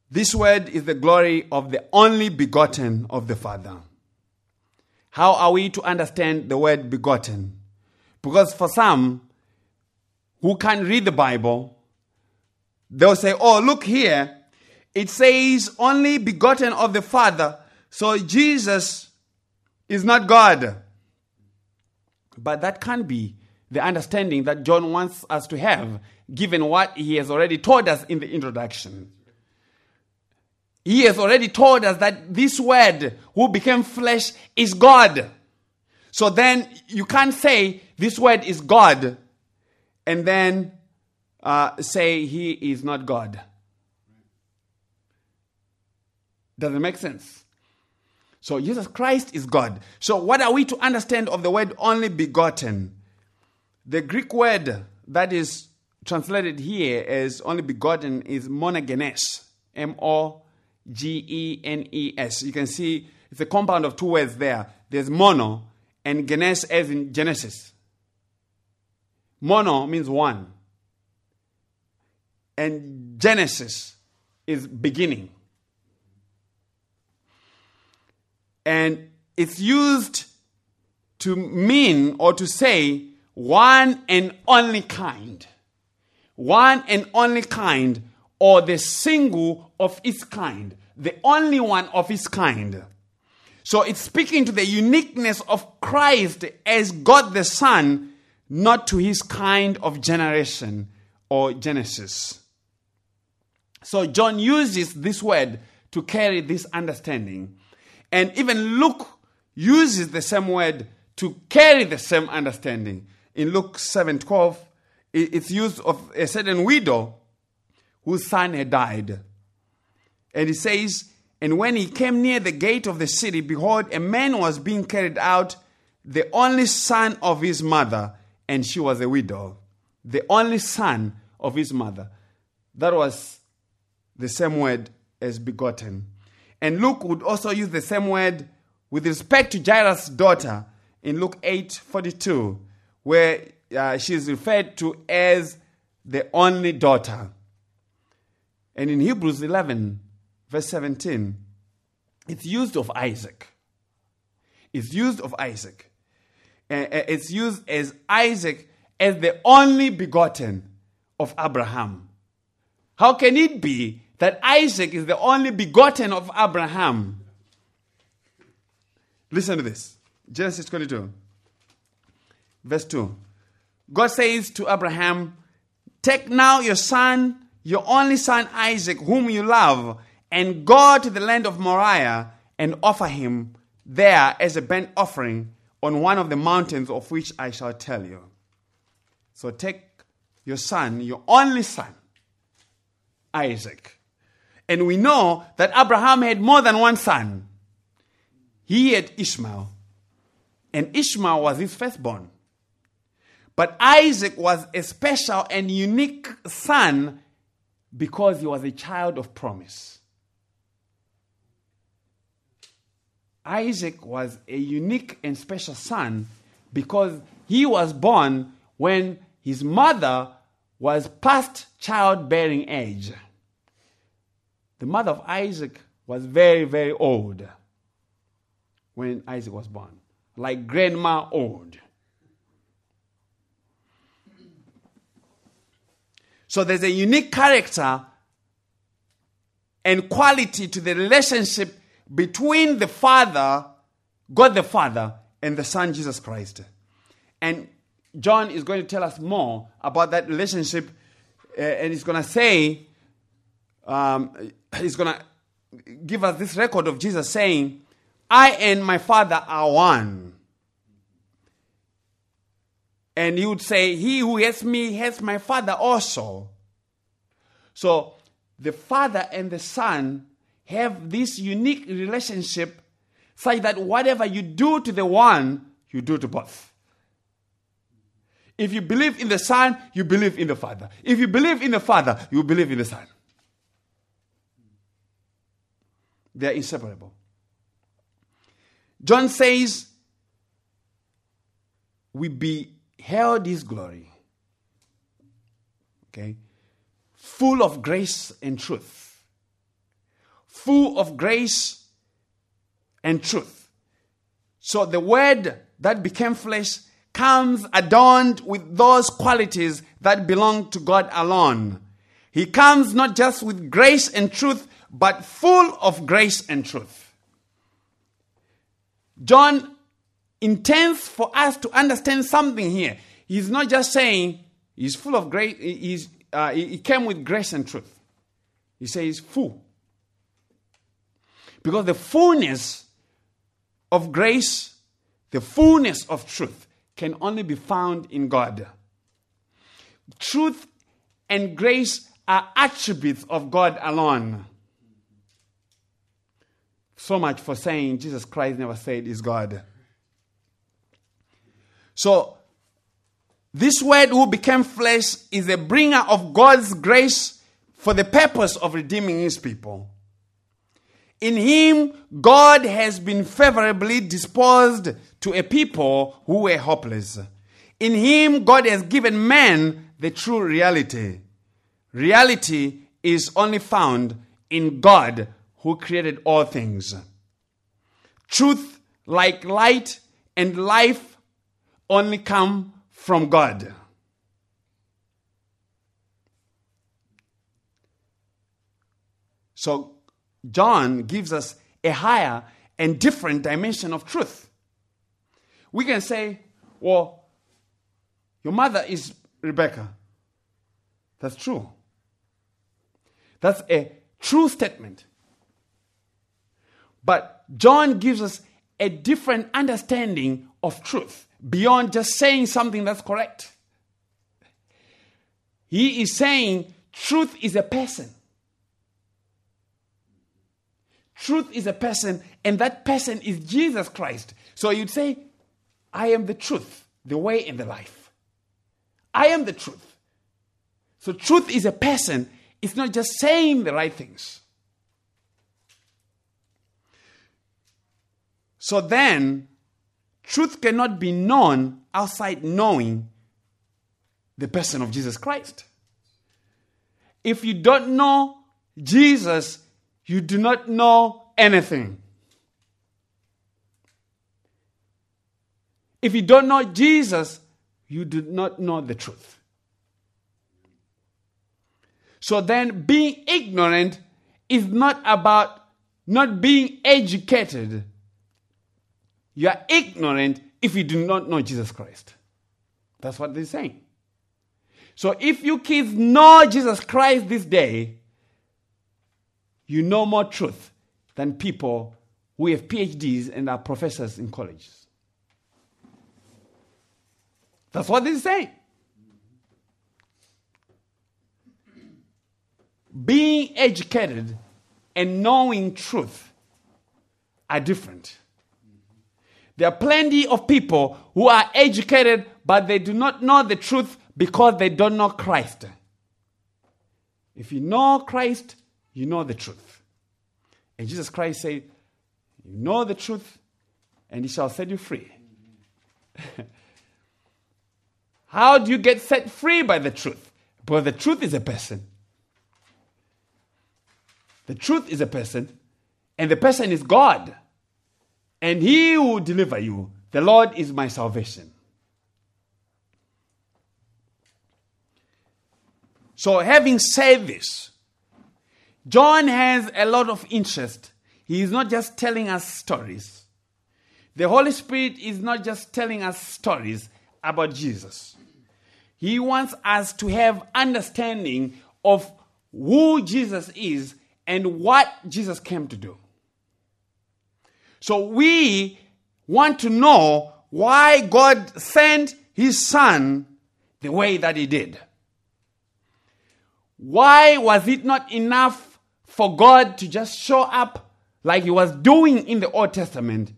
This word is the glory of the only begotten of the Father. How are we to understand the word begotten? Because for some, who can't read the Bible, they'll say, Oh, look here. It says only begotten of the Father. So Jesus is not God. But that can't be the understanding that John wants us to have, given what he has already told us in the introduction. He has already told us that this word who became flesh is God. So then you can't say this word is God and then uh, say he is not God. Does it make sense? So Jesus Christ is God. So what are we to understand of the word only begotten? The Greek word that is translated here as only begotten is monogenes. M O G E N E S. You can see it's a compound of two words there. There's mono and genes as in Genesis. Mono means one. And Genesis is beginning. And it's used to mean or to say one and only kind. One and only kind, or the single of its kind. The only one of its kind. So it's speaking to the uniqueness of Christ as God the Son, not to his kind of generation or Genesis. So John uses this word to carry this understanding. And even Luke uses the same word to carry the same understanding. In Luke 7:12, it's used of a certain widow whose son had died. And he says, And when he came near the gate of the city, behold, a man was being carried out, the only son of his mother, and she was a widow. The only son of his mother. That was the same word as begotten. And Luke would also use the same word with respect to Jairus' daughter in Luke 8 42, where uh, she is referred to as the only daughter. And in Hebrews 11, verse 17, it's used of Isaac. It's used of Isaac. Uh, it's used as Isaac as the only begotten of Abraham. How can it be that Isaac is the only begotten of Abraham? Listen to this Genesis 22, verse 2. God says to Abraham, Take now your son, your only son Isaac, whom you love, and go to the land of Moriah and offer him there as a burnt offering on one of the mountains of which I shall tell you. So take your son, your only son, Isaac. And we know that Abraham had more than one son. He had Ishmael, and Ishmael was his firstborn. But Isaac was a special and unique son because he was a child of promise. Isaac was a unique and special son because he was born when his mother was past childbearing age. The mother of Isaac was very, very old when Isaac was born, like grandma old. So there's a unique character and quality to the relationship between the Father, God the Father, and the Son Jesus Christ. And John is going to tell us more about that relationship, uh, and he's going to say, um, he's going to give us this record of Jesus saying, I and my Father are one. And he would say, He who has me has my Father also. So the Father and the Son have this unique relationship such that whatever you do to the one, you do to both. If you believe in the Son, you believe in the Father. If you believe in the Father, you believe in the Son. They are inseparable. John says, We beheld his glory. Okay? Full of grace and truth. Full of grace and truth. So the word that became flesh comes adorned with those qualities that belong to God alone. He comes not just with grace and truth, but full of grace and truth. John intends for us to understand something here. He's not just saying he's full of grace, he's, uh, he came with grace and truth. He says full. Because the fullness of grace, the fullness of truth, can only be found in God. Truth and grace are attributes of God alone. So much for saying Jesus Christ never said is God. So, this word who became flesh is a bringer of God's grace for the purpose of redeeming his people. In him, God has been favorably disposed to a people who were hopeless. In him, God has given man the true reality. Reality is only found in God who created all things. Truth, like light and life, only come from God. So, John gives us a higher and different dimension of truth. We can say, well, your mother is Rebecca. That's true. That's a true statement. But John gives us a different understanding of truth beyond just saying something that's correct. He is saying truth is a person. Truth is a person, and that person is Jesus Christ. So you'd say, I am the truth, the way, and the life. I am the truth. So truth is a person, it's not just saying the right things. So then, truth cannot be known outside knowing the person of Jesus Christ. If you don't know Jesus, you do not know anything. If you don't know Jesus, you do not know the truth. So then, being ignorant is not about not being educated. You are ignorant if you do not know Jesus Christ. That's what they're saying. So if you kids know Jesus Christ this day, you know more truth than people who have PhDs and are professors in colleges. That's what they're saying. Being educated and knowing truth are different. There are plenty of people who are educated, but they do not know the truth because they don't know Christ. If you know Christ, you know the truth. And Jesus Christ said, You know the truth, and he shall set you free. How do you get set free by the truth? Because the truth is a person. The truth is a person, and the person is God. And he will deliver you. The Lord is my salvation. So, having said this, John has a lot of interest. He is not just telling us stories. The Holy Spirit is not just telling us stories about Jesus. He wants us to have understanding of who Jesus is and what Jesus came to do. So we want to know why God sent his son the way that he did. Why was it not enough for God to just show up like he was doing in the Old Testament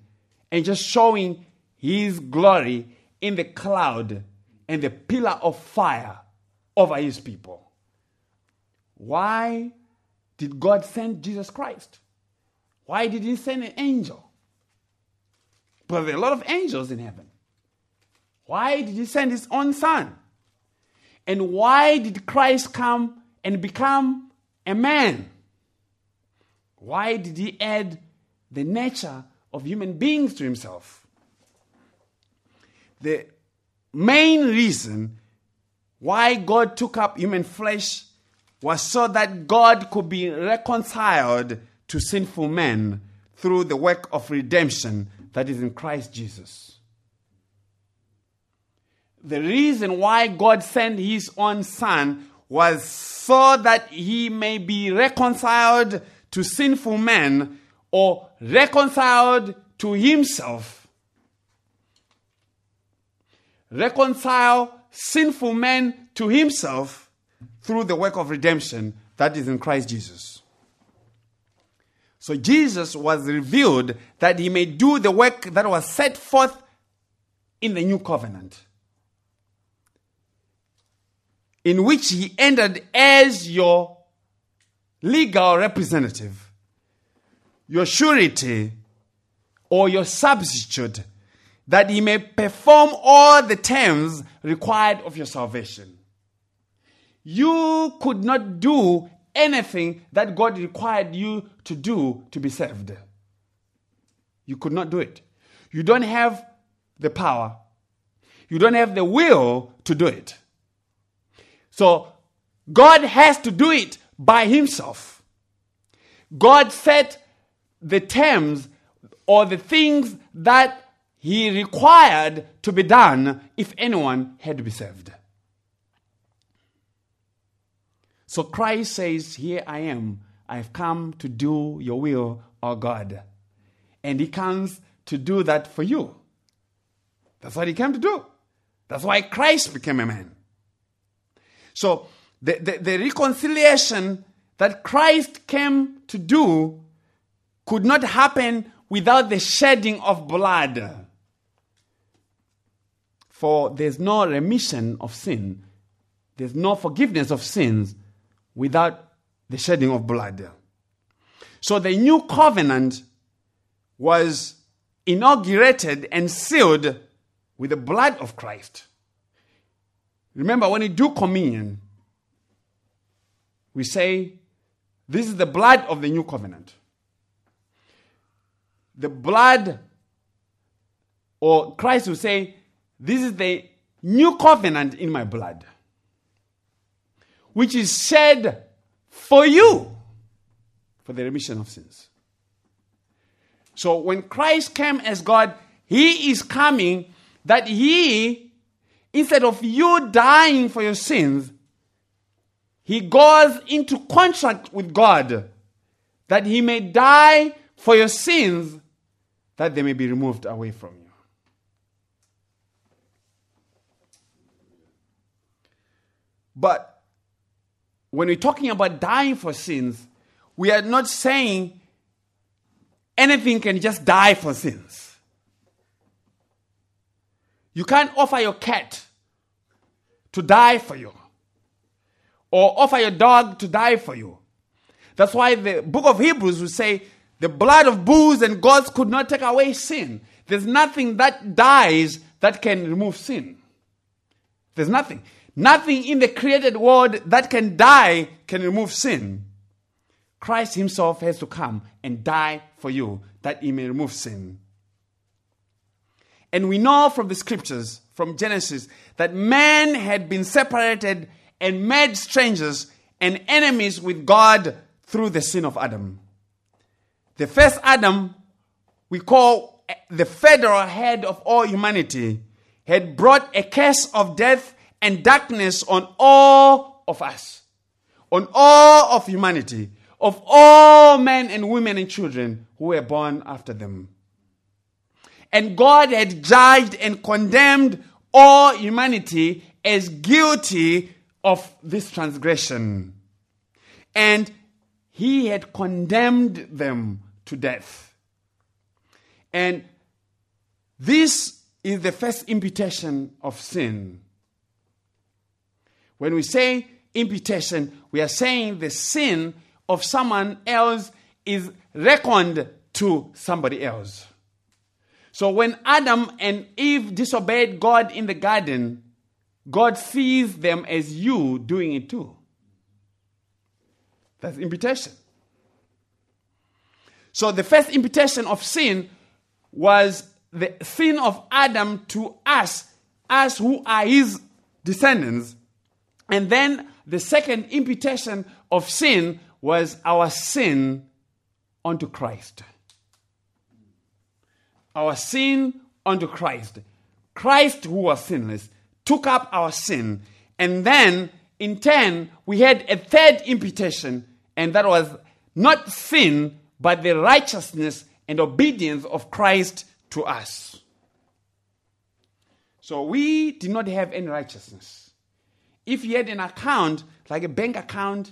and just showing his glory in the cloud and the pillar of fire over his people? Why did God send Jesus Christ? Why did he send an angel? But there are a lot of angels in heaven. Why did he send his own son? And why did Christ come and become a man? Why did he add the nature of human beings to himself? The main reason why God took up human flesh was so that God could be reconciled to sinful men through the work of redemption that is in Christ Jesus. The reason why God sent his own son was so that he may be reconciled to sinful men or reconciled to himself. Reconcile sinful men to himself through the work of redemption that is in Christ Jesus. So Jesus was revealed that he may do the work that was set forth in the new covenant, in which he entered as your legal representative your surety or your substitute, that he may perform all the terms required of your salvation. You could not do anything that God required you to do to be saved. You could not do it. You don't have the power, you don't have the will to do it. So, God has to do it by Himself. God set the terms or the things that He required to be done if anyone had to be saved. So Christ says, Here I am. I've come to do your will, O God. And He comes to do that for you. That's what He came to do. That's why Christ became a man. So the, the, the reconciliation that Christ came to do could not happen without the shedding of blood. For there's no remission of sin, there's no forgiveness of sins without the shedding of blood. So the new covenant was inaugurated and sealed with the blood of Christ. Remember, when you do communion, we say, This is the blood of the new covenant. The blood, or Christ will say, This is the new covenant in my blood, which is shed for you for the remission of sins. So when Christ came as God, He is coming that He, instead of you dying for your sins, He goes into contract with God that He may die for your sins that they may be removed away from you. But when we're talking about dying for sins, we are not saying anything can just die for sins. You can't offer your cat to die for you or offer your dog to die for you. That's why the book of Hebrews will say the blood of bulls and goats could not take away sin. There's nothing that dies that can remove sin. There's nothing. Nothing in the created world that can die can remove sin. Christ Himself has to come and die for you that He may remove sin. And we know from the scriptures, from Genesis, that man had been separated and made strangers and enemies with God through the sin of Adam. The first Adam, we call the federal head of all humanity, had brought a curse of death and darkness on all of us, on all of humanity, of all men and women and children who were born after them. And God had judged and condemned all humanity as guilty of this transgression. And he had condemned them to death. And this is the first imputation of sin. When we say imputation, we are saying the sin of someone else is reckoned to somebody else. So when Adam and Eve disobeyed God in the garden, God sees them as you doing it too. That's imputation. So the first imputation of sin was the sin of Adam to us, us who are his descendants. And then the second imputation of sin was our sin unto Christ. Our sin unto Christ. Christ, who was sinless, took up our sin. And then, in turn, we had a third imputation, and that was not sin, but the righteousness and obedience of Christ to us. So we did not have any righteousness. If you had an account, like a bank account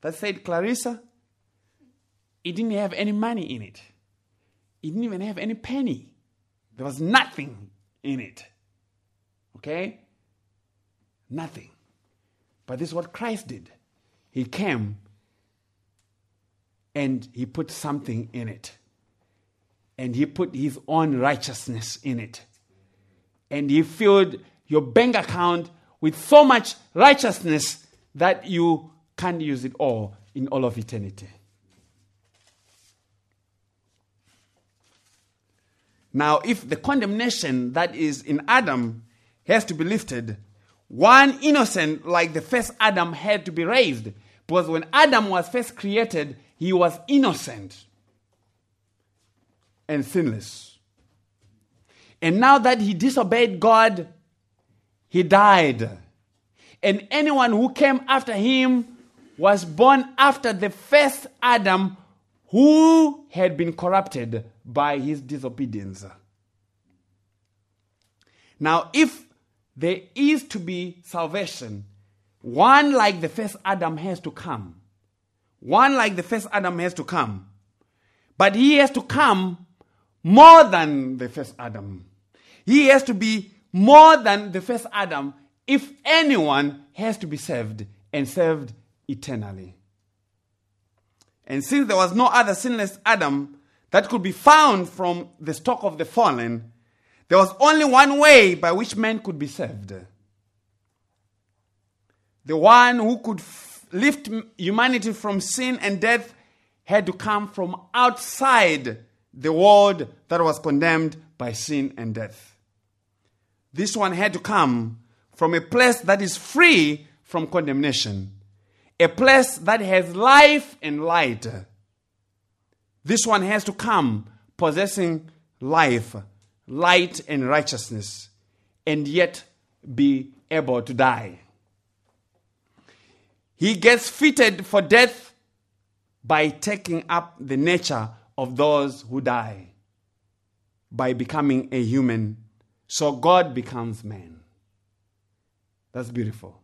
that said Clarissa, it didn't have any money in it. It didn't even have any penny. There was nothing in it. Okay? Nothing. But this is what Christ did. He came and he put something in it. And he put his own righteousness in it. And he filled your bank account with so much righteousness that you can't use it all in all of eternity. Now, if the condemnation that is in Adam has to be lifted, one innocent like the first Adam had to be raised. Because when Adam was first created, he was innocent and sinless. And now that he disobeyed God, he died. And anyone who came after him was born after the first Adam who had been corrupted by his disobedience. Now, if there is to be salvation, one like the first Adam has to come. One like the first Adam has to come. But he has to come more than the first Adam. He has to be more than the first Adam if anyone has to be saved and saved eternally. And since there was no other sinless Adam that could be found from the stock of the fallen, there was only one way by which men could be saved. The one who could f- lift humanity from sin and death had to come from outside the world that was condemned by sin and death. This one had to come from a place that is free from condemnation a place that has life and light. This one has to come possessing life, light, and righteousness, and yet be able to die. He gets fitted for death by taking up the nature of those who die, by becoming a human. So God becomes man. That's beautiful.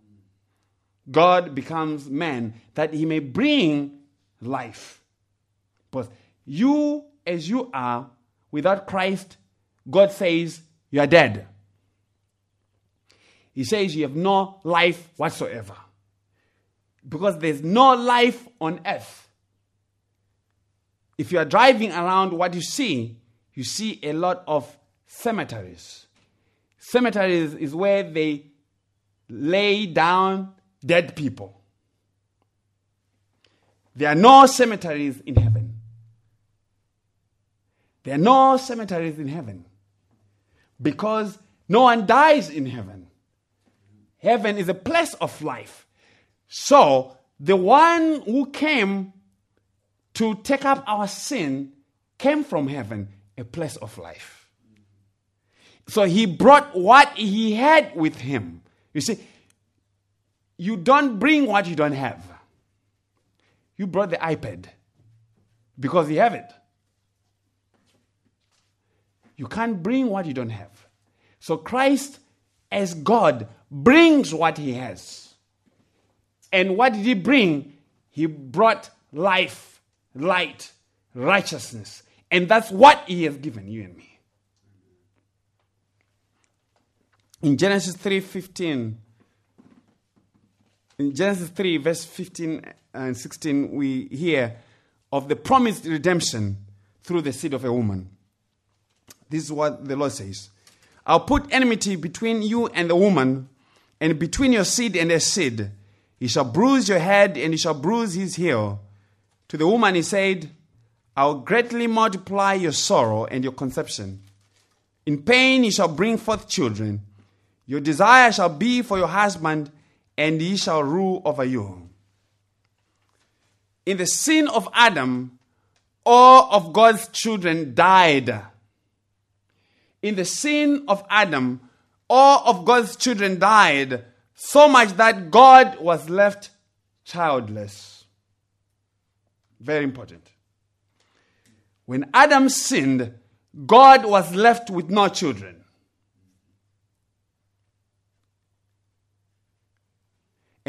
God becomes man that he may bring life. But you, as you are, without Christ, God says you are dead. He says you have no life whatsoever. Because there's no life on earth. If you are driving around, what you see, you see a lot of cemeteries. Cemeteries is where they lay down dead people. There are no cemeteries in heaven. There are no cemeteries in heaven because no one dies in heaven. Heaven is a place of life. So, the one who came to take up our sin came from heaven, a place of life. So, he brought what he had with him. You see, you don't bring what you don't have. You brought the iPad because you have it. You can't bring what you don't have. So Christ, as God, brings what he has. And what did he bring? He brought life, light, righteousness. And that's what he has given you and me. In Genesis 3:15 in Genesis 3, verse 15 and 16, we hear of the promised redemption through the seed of a woman. This is what the Lord says I'll put enmity between you and the woman, and between your seed and her seed. He shall bruise your head, and he shall bruise his heel. To the woman he said, I'll greatly multiply your sorrow and your conception. In pain he shall bring forth children. Your desire shall be for your husband and he shall rule over you. In the sin of Adam, all of God's children died. In the sin of Adam, all of God's children died, so much that God was left childless. Very important. When Adam sinned, God was left with no children.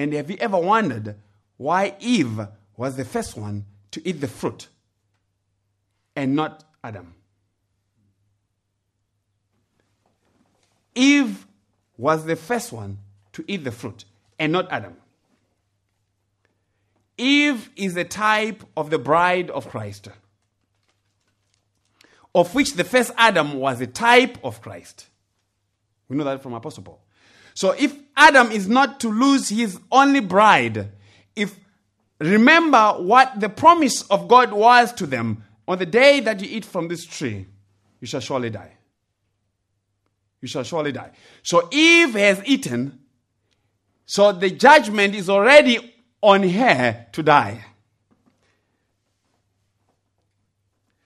And have you ever wondered why Eve was the first one to eat the fruit and not Adam? Eve was the first one to eat the fruit and not Adam. Eve is a type of the bride of Christ, of which the first Adam was a type of Christ. We know that from Apostle Paul. So if Adam is not to lose his only bride, if remember what the promise of God was to them on the day that you eat from this tree, you shall surely die. You shall surely die. So Eve has eaten, so the judgment is already on her to die.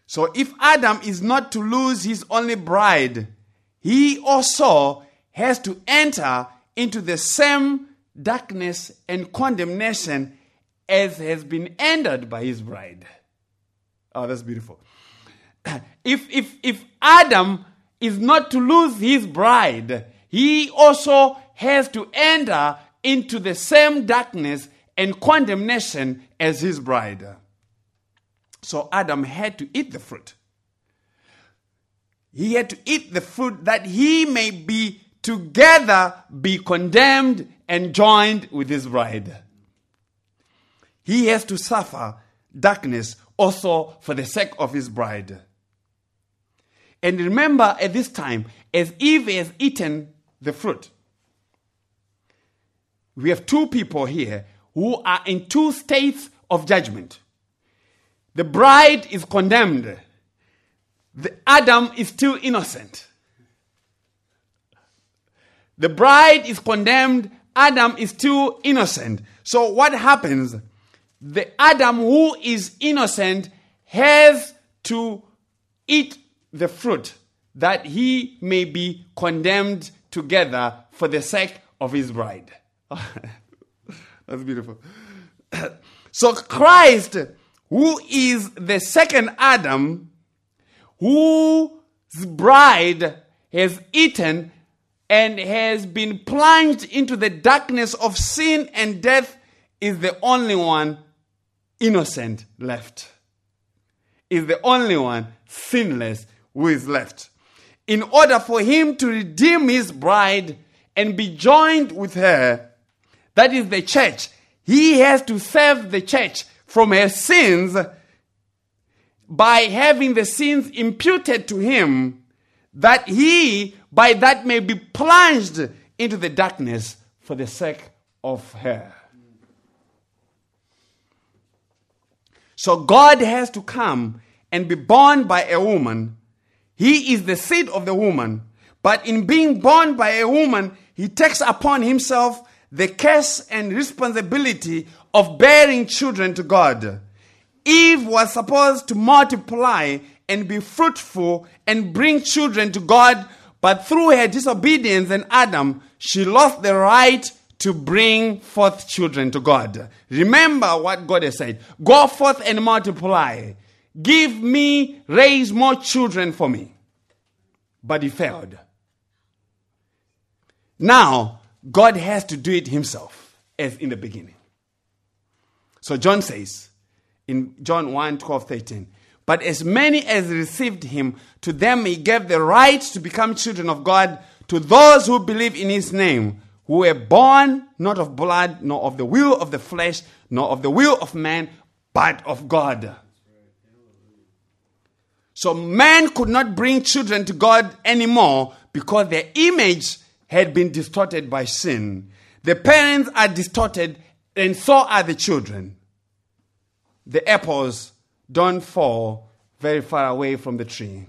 So if Adam is not to lose his only bride, he also has to enter into the same darkness and condemnation as has been entered by his bride. Oh, that's beautiful. If, if, if Adam is not to lose his bride, he also has to enter into the same darkness and condemnation as his bride. So Adam had to eat the fruit. He had to eat the fruit that he may be together be condemned and joined with his bride. He has to suffer darkness also for the sake of his bride. And remember at this time, as Eve has eaten the fruit, we have two people here who are in two states of judgment. The bride is condemned, the Adam is still innocent. The bride is condemned, Adam is still innocent. So, what happens? The Adam who is innocent has to eat the fruit that he may be condemned together for the sake of his bride. That's beautiful. so, Christ, who is the second Adam, whose bride has eaten and has been plunged into the darkness of sin and death, is the only one innocent left. Is the only one sinless who is left. In order for him to redeem his bride and be joined with her, that is the church, he has to save the church from her sins by having the sins imputed to him, that he, by that, may be plunged into the darkness for the sake of her. So God has to come and be born by a woman he is the seed of the woman, but in being born by a woman, he takes upon himself the curse and responsibility of bearing children to God. Eve was supposed to multiply and be fruitful and bring children to God, but through her disobedience and Adam, she lost the right to bring forth children to God. Remember what God has said Go forth and multiply. Give me, raise more children for me. But he failed. Now, God has to do it himself, as in the beginning. So John says in John 1 12, 13, but as many as received him, to them he gave the right to become children of God, to those who believe in his name, who were born not of blood, nor of the will of the flesh, nor of the will of man, but of God. So man could not bring children to God anymore because their image had been distorted by sin. The parents are distorted, and so are the children. The apples don't fall very far away from the tree.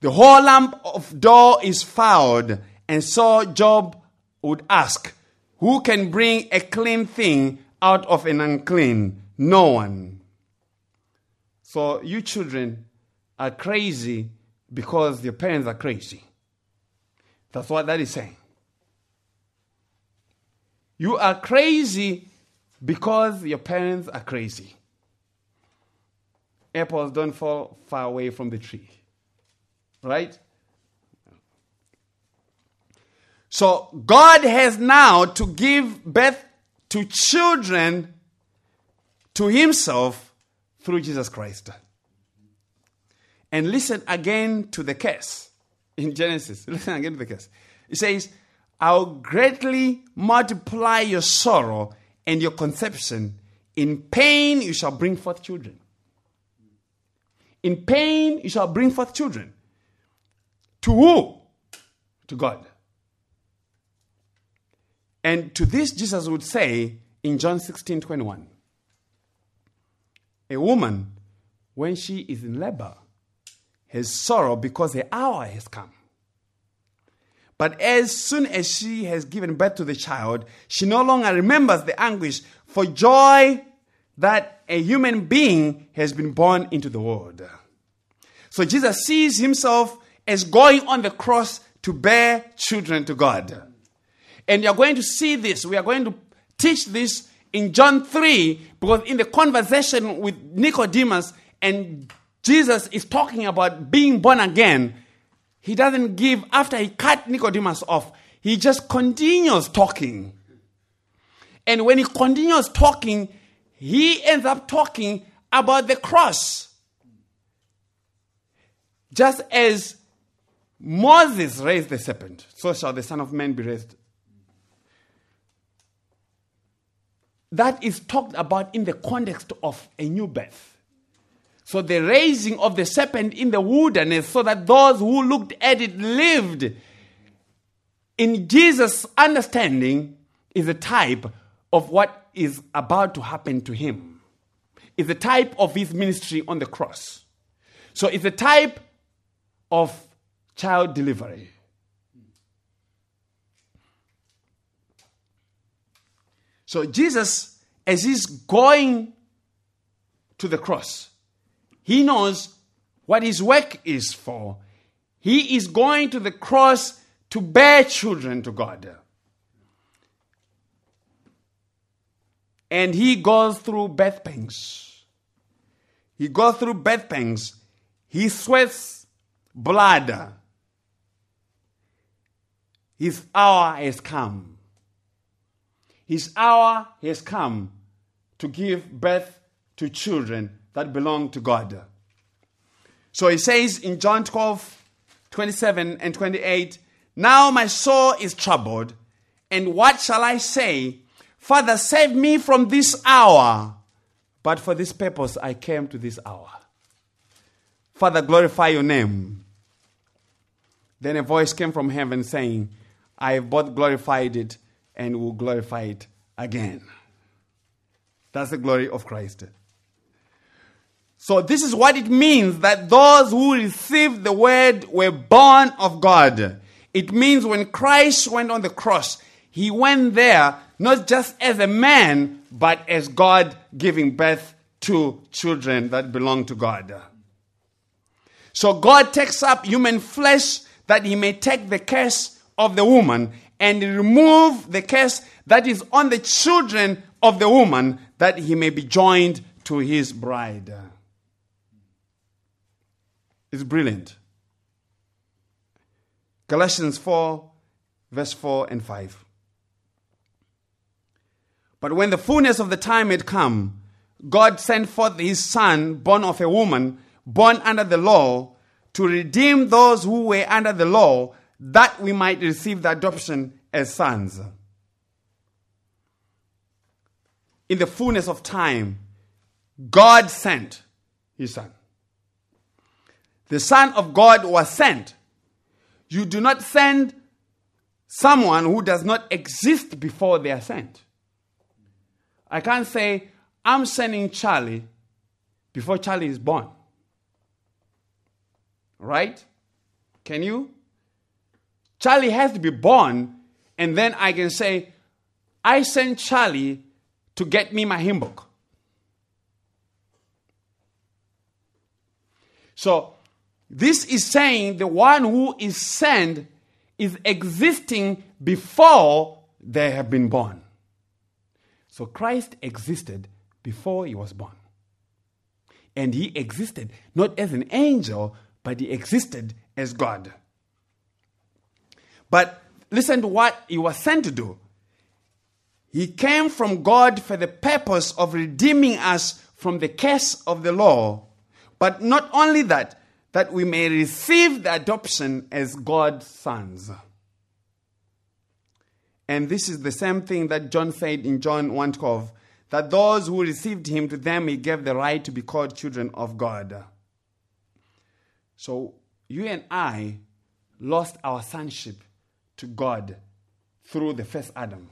The whole lamp of door is fouled, and so Job would ask, Who can bring a clean thing out of an unclean? No one. So you children are crazy because your parents are crazy. That's what that is saying. You are crazy because your parents are crazy. Apples don't fall far away from the tree. Right? So God has now to give birth to children to Himself through Jesus Christ. And listen again to the curse in Genesis. Listen again to the curse. It says, I'll greatly multiply your sorrow and your conception. In pain you shall bring forth children. In pain you shall bring forth children. To who? To God. And to this, Jesus would say in John 16 21, a woman, when she is in labor, has sorrow because her hour has come. But as soon as she has given birth to the child, she no longer remembers the anguish for joy that a human being has been born into the world. So Jesus sees himself as going on the cross to bear children to God. And you're going to see this. We are going to teach this in John 3 because in the conversation with Nicodemus and Jesus is talking about being born again, he doesn't give, after he cut Nicodemus off, he just continues talking. And when he continues talking, he ends up talking about the cross. Just as Moses raised the serpent, so shall the Son of Man be raised that is talked about in the context of a new birth. So, the raising of the serpent in the wilderness, so that those who looked at it lived. In Jesus' understanding, is a type of what is about to happen to him. Is a type of his ministry on the cross. So, it's a type of child delivery. So Jesus, as he's going to the cross, he knows what his work is for. He is going to the cross to bear children to God. And he goes through birth pangs. He goes through birth pangs. He sweats blood. His hour has come. His hour has come to give birth to children that belong to God. So he says in John 12, 27 and 28, Now my soul is troubled, and what shall I say? Father, save me from this hour. But for this purpose I came to this hour. Father, glorify your name. Then a voice came from heaven saying, I have both glorified it and will glorify it again. That's the glory of Christ. So, this is what it means that those who received the word were born of God. It means when Christ went on the cross, he went there not just as a man, but as God giving birth to children that belong to God. So, God takes up human flesh that he may take the curse of the woman and remove the curse that is on the children of the woman, that he may be joined to his bride. It's brilliant. Galatians 4, verse 4 and 5. But when the fullness of the time had come, God sent forth his Son, born of a woman, born under the law, to redeem those who were under the law that we might receive the adoption as sons. In the fullness of time, God sent his son. The Son of God was sent. You do not send someone who does not exist before they are sent. I can't say, I'm sending Charlie before Charlie is born. Right? Can you? Charlie has to be born, and then I can say, I sent Charlie to get me my hymn book. So, this is saying the one who is sent is existing before they have been born. So, Christ existed before he was born. And he existed not as an angel, but he existed as God. But listen to what he was sent to do. He came from God for the purpose of redeeming us from the curse of the law. But not only that, that we may receive the adoption as God's sons. And this is the same thing that John said in John 1:12 that those who received him to them he gave the right to be called children of God. So you and I lost our sonship to God through the first Adam.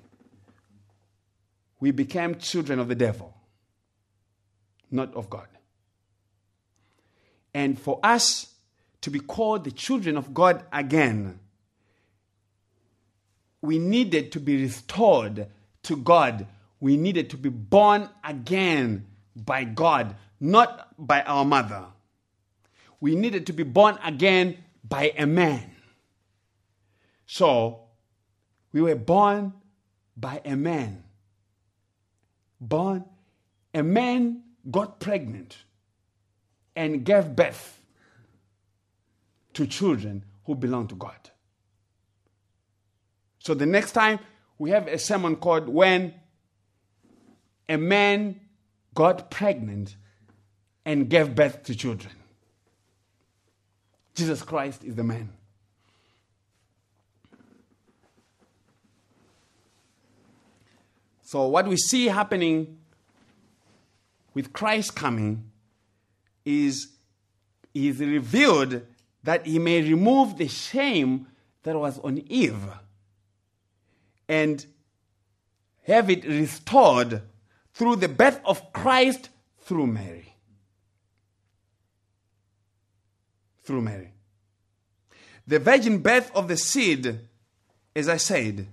We became children of the devil, not of God. And for us to be called the children of God again, we needed to be restored to God. We needed to be born again by God, not by our mother. We needed to be born again by a man. So, we were born by a man. Born, a man got pregnant and gave birth to children who belong to God. So the next time we have a sermon called When a Man Got Pregnant and Gave Birth to Children. Jesus Christ is the man. So, what we see happening with Christ coming is is revealed that he may remove the shame that was on Eve and have it restored through the birth of Christ through Mary. Through Mary. The virgin birth of the seed, as I said,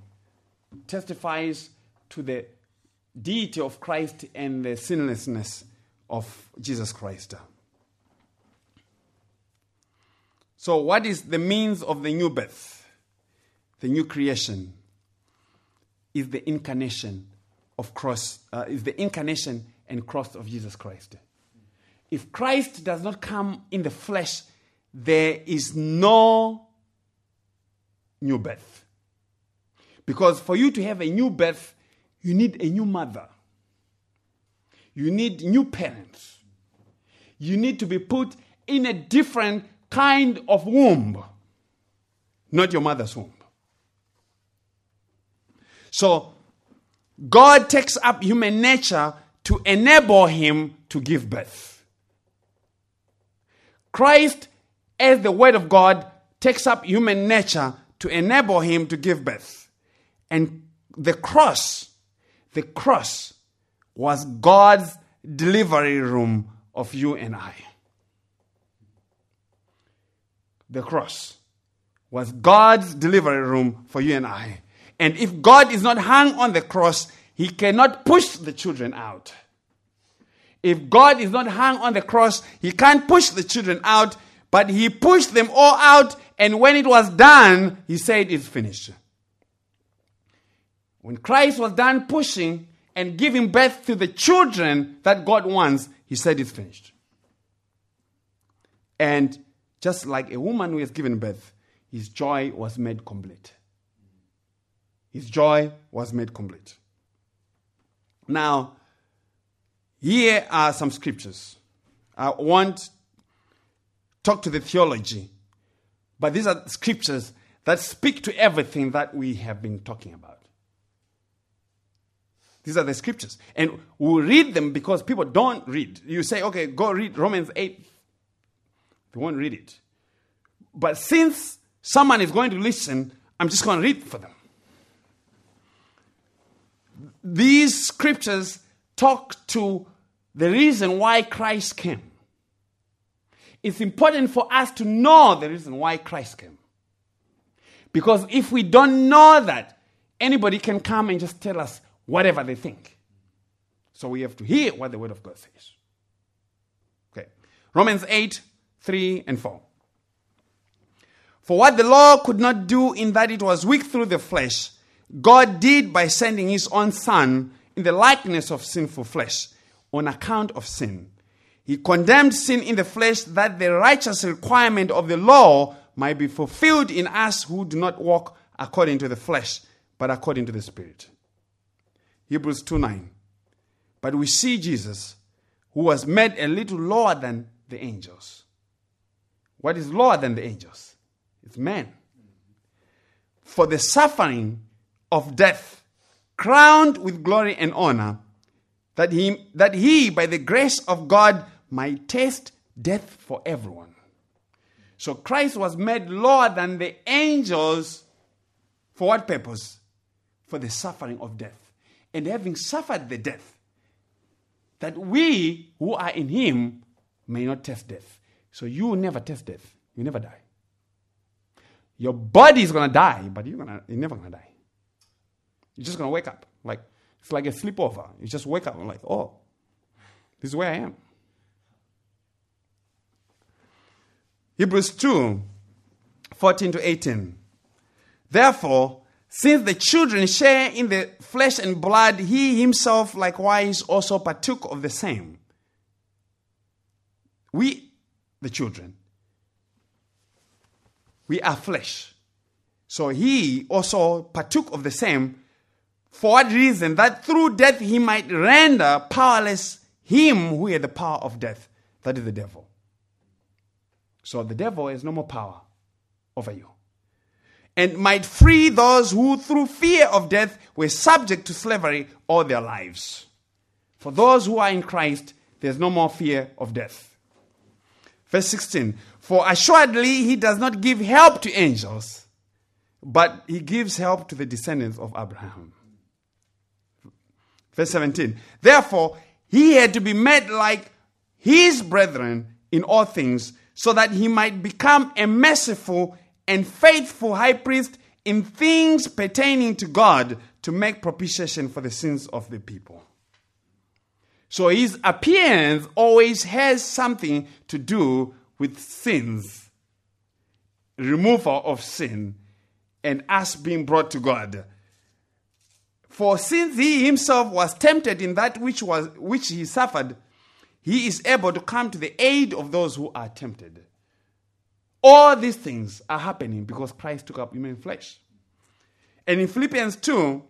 testifies to the deity of Christ and the sinlessness of Jesus Christ. So, what is the means of the new birth, the new creation? Is the incarnation of cross, uh, is the incarnation and cross of Jesus Christ. If Christ does not come in the flesh, there is no new birth. Because for you to have a new birth, you need a new mother. You need new parents. You need to be put in a different kind of womb, not your mother's womb. So, God takes up human nature to enable him to give birth. Christ, as the Word of God, takes up human nature to enable him to give birth. And the cross, the cross was God's delivery room of you and I. The cross was God's delivery room for you and I. And if God is not hung on the cross, he cannot push the children out. If God is not hung on the cross, he can't push the children out, but he pushed them all out, and when it was done, he said, It's finished. When Christ was done pushing and giving birth to the children that God wants, he said, It's finished. And just like a woman who has given birth, his joy was made complete. His joy was made complete. Now, here are some scriptures. I want to talk to the theology, but these are scriptures that speak to everything that we have been talking about. These are the scriptures. And we'll read them because people don't read. You say, okay, go read Romans 8. They won't read it. But since someone is going to listen, I'm just going to read for them these scriptures talk to the reason why Christ came. It's important for us to know the reason why Christ came. Because if we don't know that, anybody can come and just tell us whatever they think. So we have to hear what the Word of God says. Okay. Romans 8, 3 and 4. For what the law could not do in that it was weak through the flesh, God did by sending his own Son in the likeness of sinful flesh on account of sin. He condemned sin in the flesh that the righteous requirement of the law might be fulfilled in us who do not walk according to the flesh, but according to the Spirit. Hebrews 2 9. But we see Jesus, who was made a little lower than the angels. What is lower than the angels? It's man. For the suffering of death, crowned with glory and honor, that he, that he, by the grace of God, might taste death for everyone. So Christ was made lower than the angels for what purpose? For the suffering of death. And having suffered the death, that we who are in him may not taste death. So you will never taste death. You never die. Your body is gonna die, but you're gonna you're never gonna die. You're just gonna wake up. Like it's like a sleepover. You just wake up and like, oh, this is where I am. Hebrews 2, 14 to 18. Therefore, since the children share in the flesh and blood, he himself likewise also partook of the same. We, the children, we are flesh. So he also partook of the same. For what reason? That through death he might render powerless him who had the power of death, that is the devil. So the devil has no more power over you. And might free those who, through fear of death, were subject to slavery all their lives. For those who are in Christ, there's no more fear of death. Verse 16 For assuredly he does not give help to angels, but he gives help to the descendants of Abraham. Verse 17 Therefore he had to be made like his brethren in all things, so that he might become a merciful and faithful high priest in things pertaining to God to make propitiation for the sins of the people. So his appearance always has something to do with sins, removal of sin, and us being brought to God. For since he himself was tempted in that which was which he suffered, he is able to come to the aid of those who are tempted. All these things are happening because Christ took up human flesh. And in Philippians 2,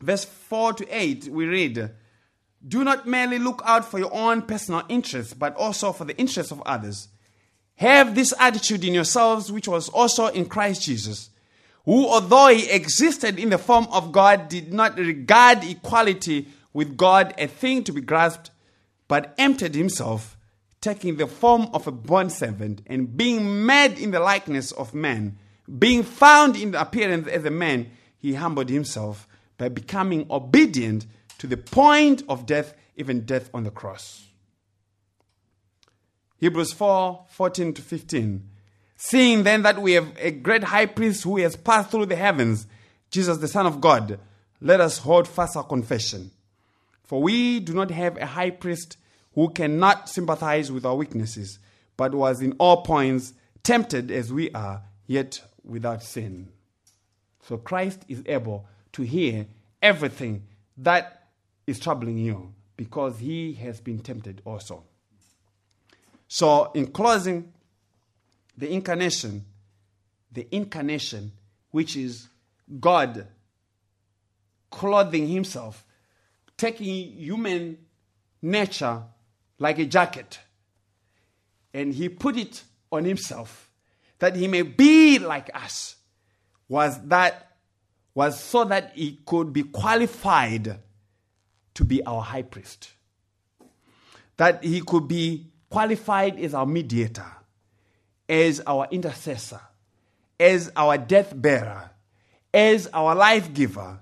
verse 4 to 8, we read, Do not merely look out for your own personal interests, but also for the interests of others. Have this attitude in yourselves, which was also in Christ Jesus, who, although he existed in the form of God, did not regard equality with God a thing to be grasped, but emptied himself, taking the form of a bondservant, and being made in the likeness of man, being found in appearance as a man, he humbled himself by becoming obedient to the point of death, even death on the cross. Hebrews 4 14 to 15. Seeing then that we have a great high priest who has passed through the heavens, Jesus the Son of God, let us hold fast our confession. For we do not have a high priest who cannot sympathize with our weaknesses, but was in all points tempted as we are, yet without sin. So Christ is able to hear everything that is troubling you because he has been tempted also. So, in closing, the incarnation, the incarnation, which is God clothing himself, taking human nature like a jacket, and he put it on himself that he may be like us, was that was so that he could be qualified to be our high priest. That he could be qualified as our mediator, as our intercessor, as our death bearer, as our life giver,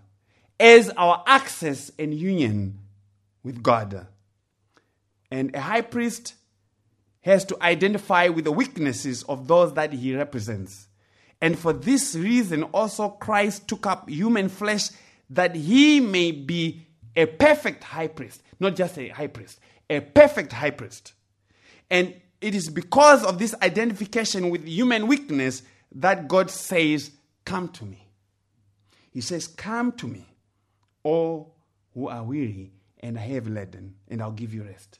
as our access and union with God. And a high priest has to identify with the weaknesses of those that he represents. And for this reason, also Christ took up human flesh that he may be a perfect high priest, not just a high priest, a perfect high priest. And it is because of this identification with human weakness that God says, Come to me. He says, Come to me, all who are weary and heavy laden, and I'll give you rest.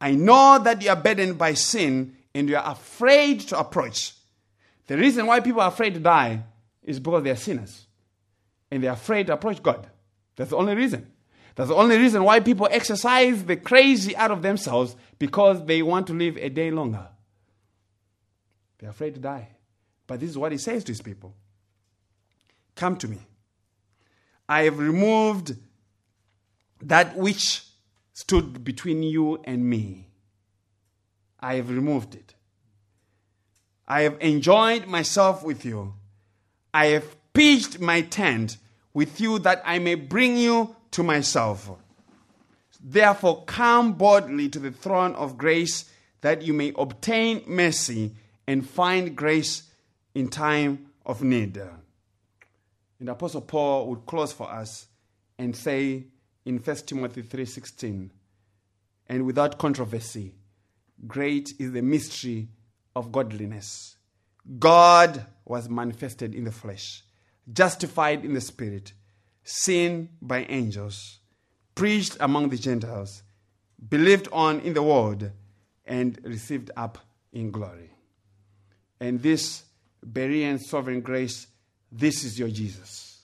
I know that you are burdened by sin and you are afraid to approach. The reason why people are afraid to die is because they are sinners and they're afraid to approach God. That's the only reason. That's the only reason why people exercise the crazy out of themselves because they want to live a day longer. They're afraid to die. But this is what he says to his people Come to me, I have removed that which stood between you and me. I have removed it. I have enjoyed myself with you. I have pitched my tent with you that I may bring you to myself. Therefore, come boldly to the throne of grace that you may obtain mercy and find grace in time of need. And Apostle Paul would close for us and say in 1 Timothy 3:16, and without controversy, great is the mystery of godliness. God was manifested in the flesh, justified in the spirit, seen by angels, preached among the Gentiles, believed on in the world, and received up in glory. And this Berean sovereign grace, this is your Jesus.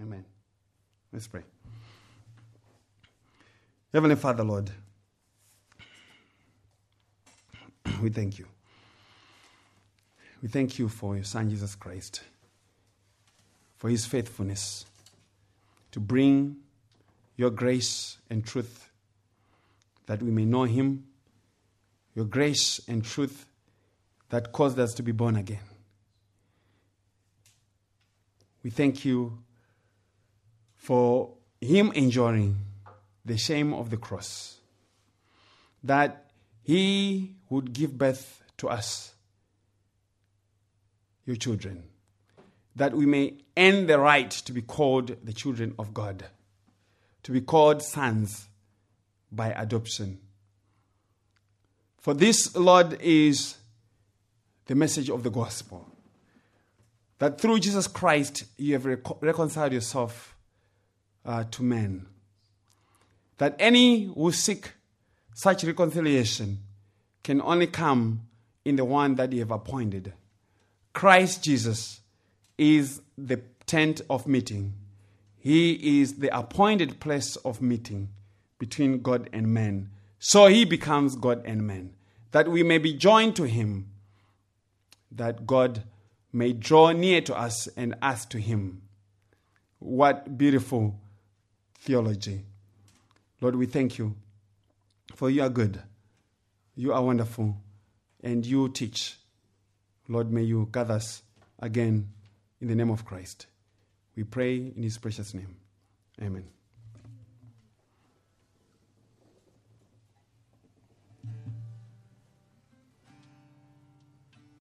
Amen. Let's pray. Heavenly Father, Lord, we thank you. We thank you for your Son, Jesus Christ, for his faithfulness to bring your grace and truth that we may know him, your grace and truth that caused us to be born again. We thank you for him enduring the shame of the cross, that he would give birth to us, your children, that we may earn the right to be called the children of God, to be called sons by adoption. For this, Lord, is the message of the gospel. That through Jesus Christ, you have rec- reconciled yourself uh, to men. That any who seek such reconciliation can only come in the one that you have appointed. Christ Jesus is the tent of meeting. He is the appointed place of meeting between God and man. So he becomes God and man. That we may be joined to him that God may draw near to us and us to Him. What beautiful theology. Lord, we thank you for you are good, you are wonderful, and you teach. Lord, may you gather us again in the name of Christ. We pray in His precious name. Amen.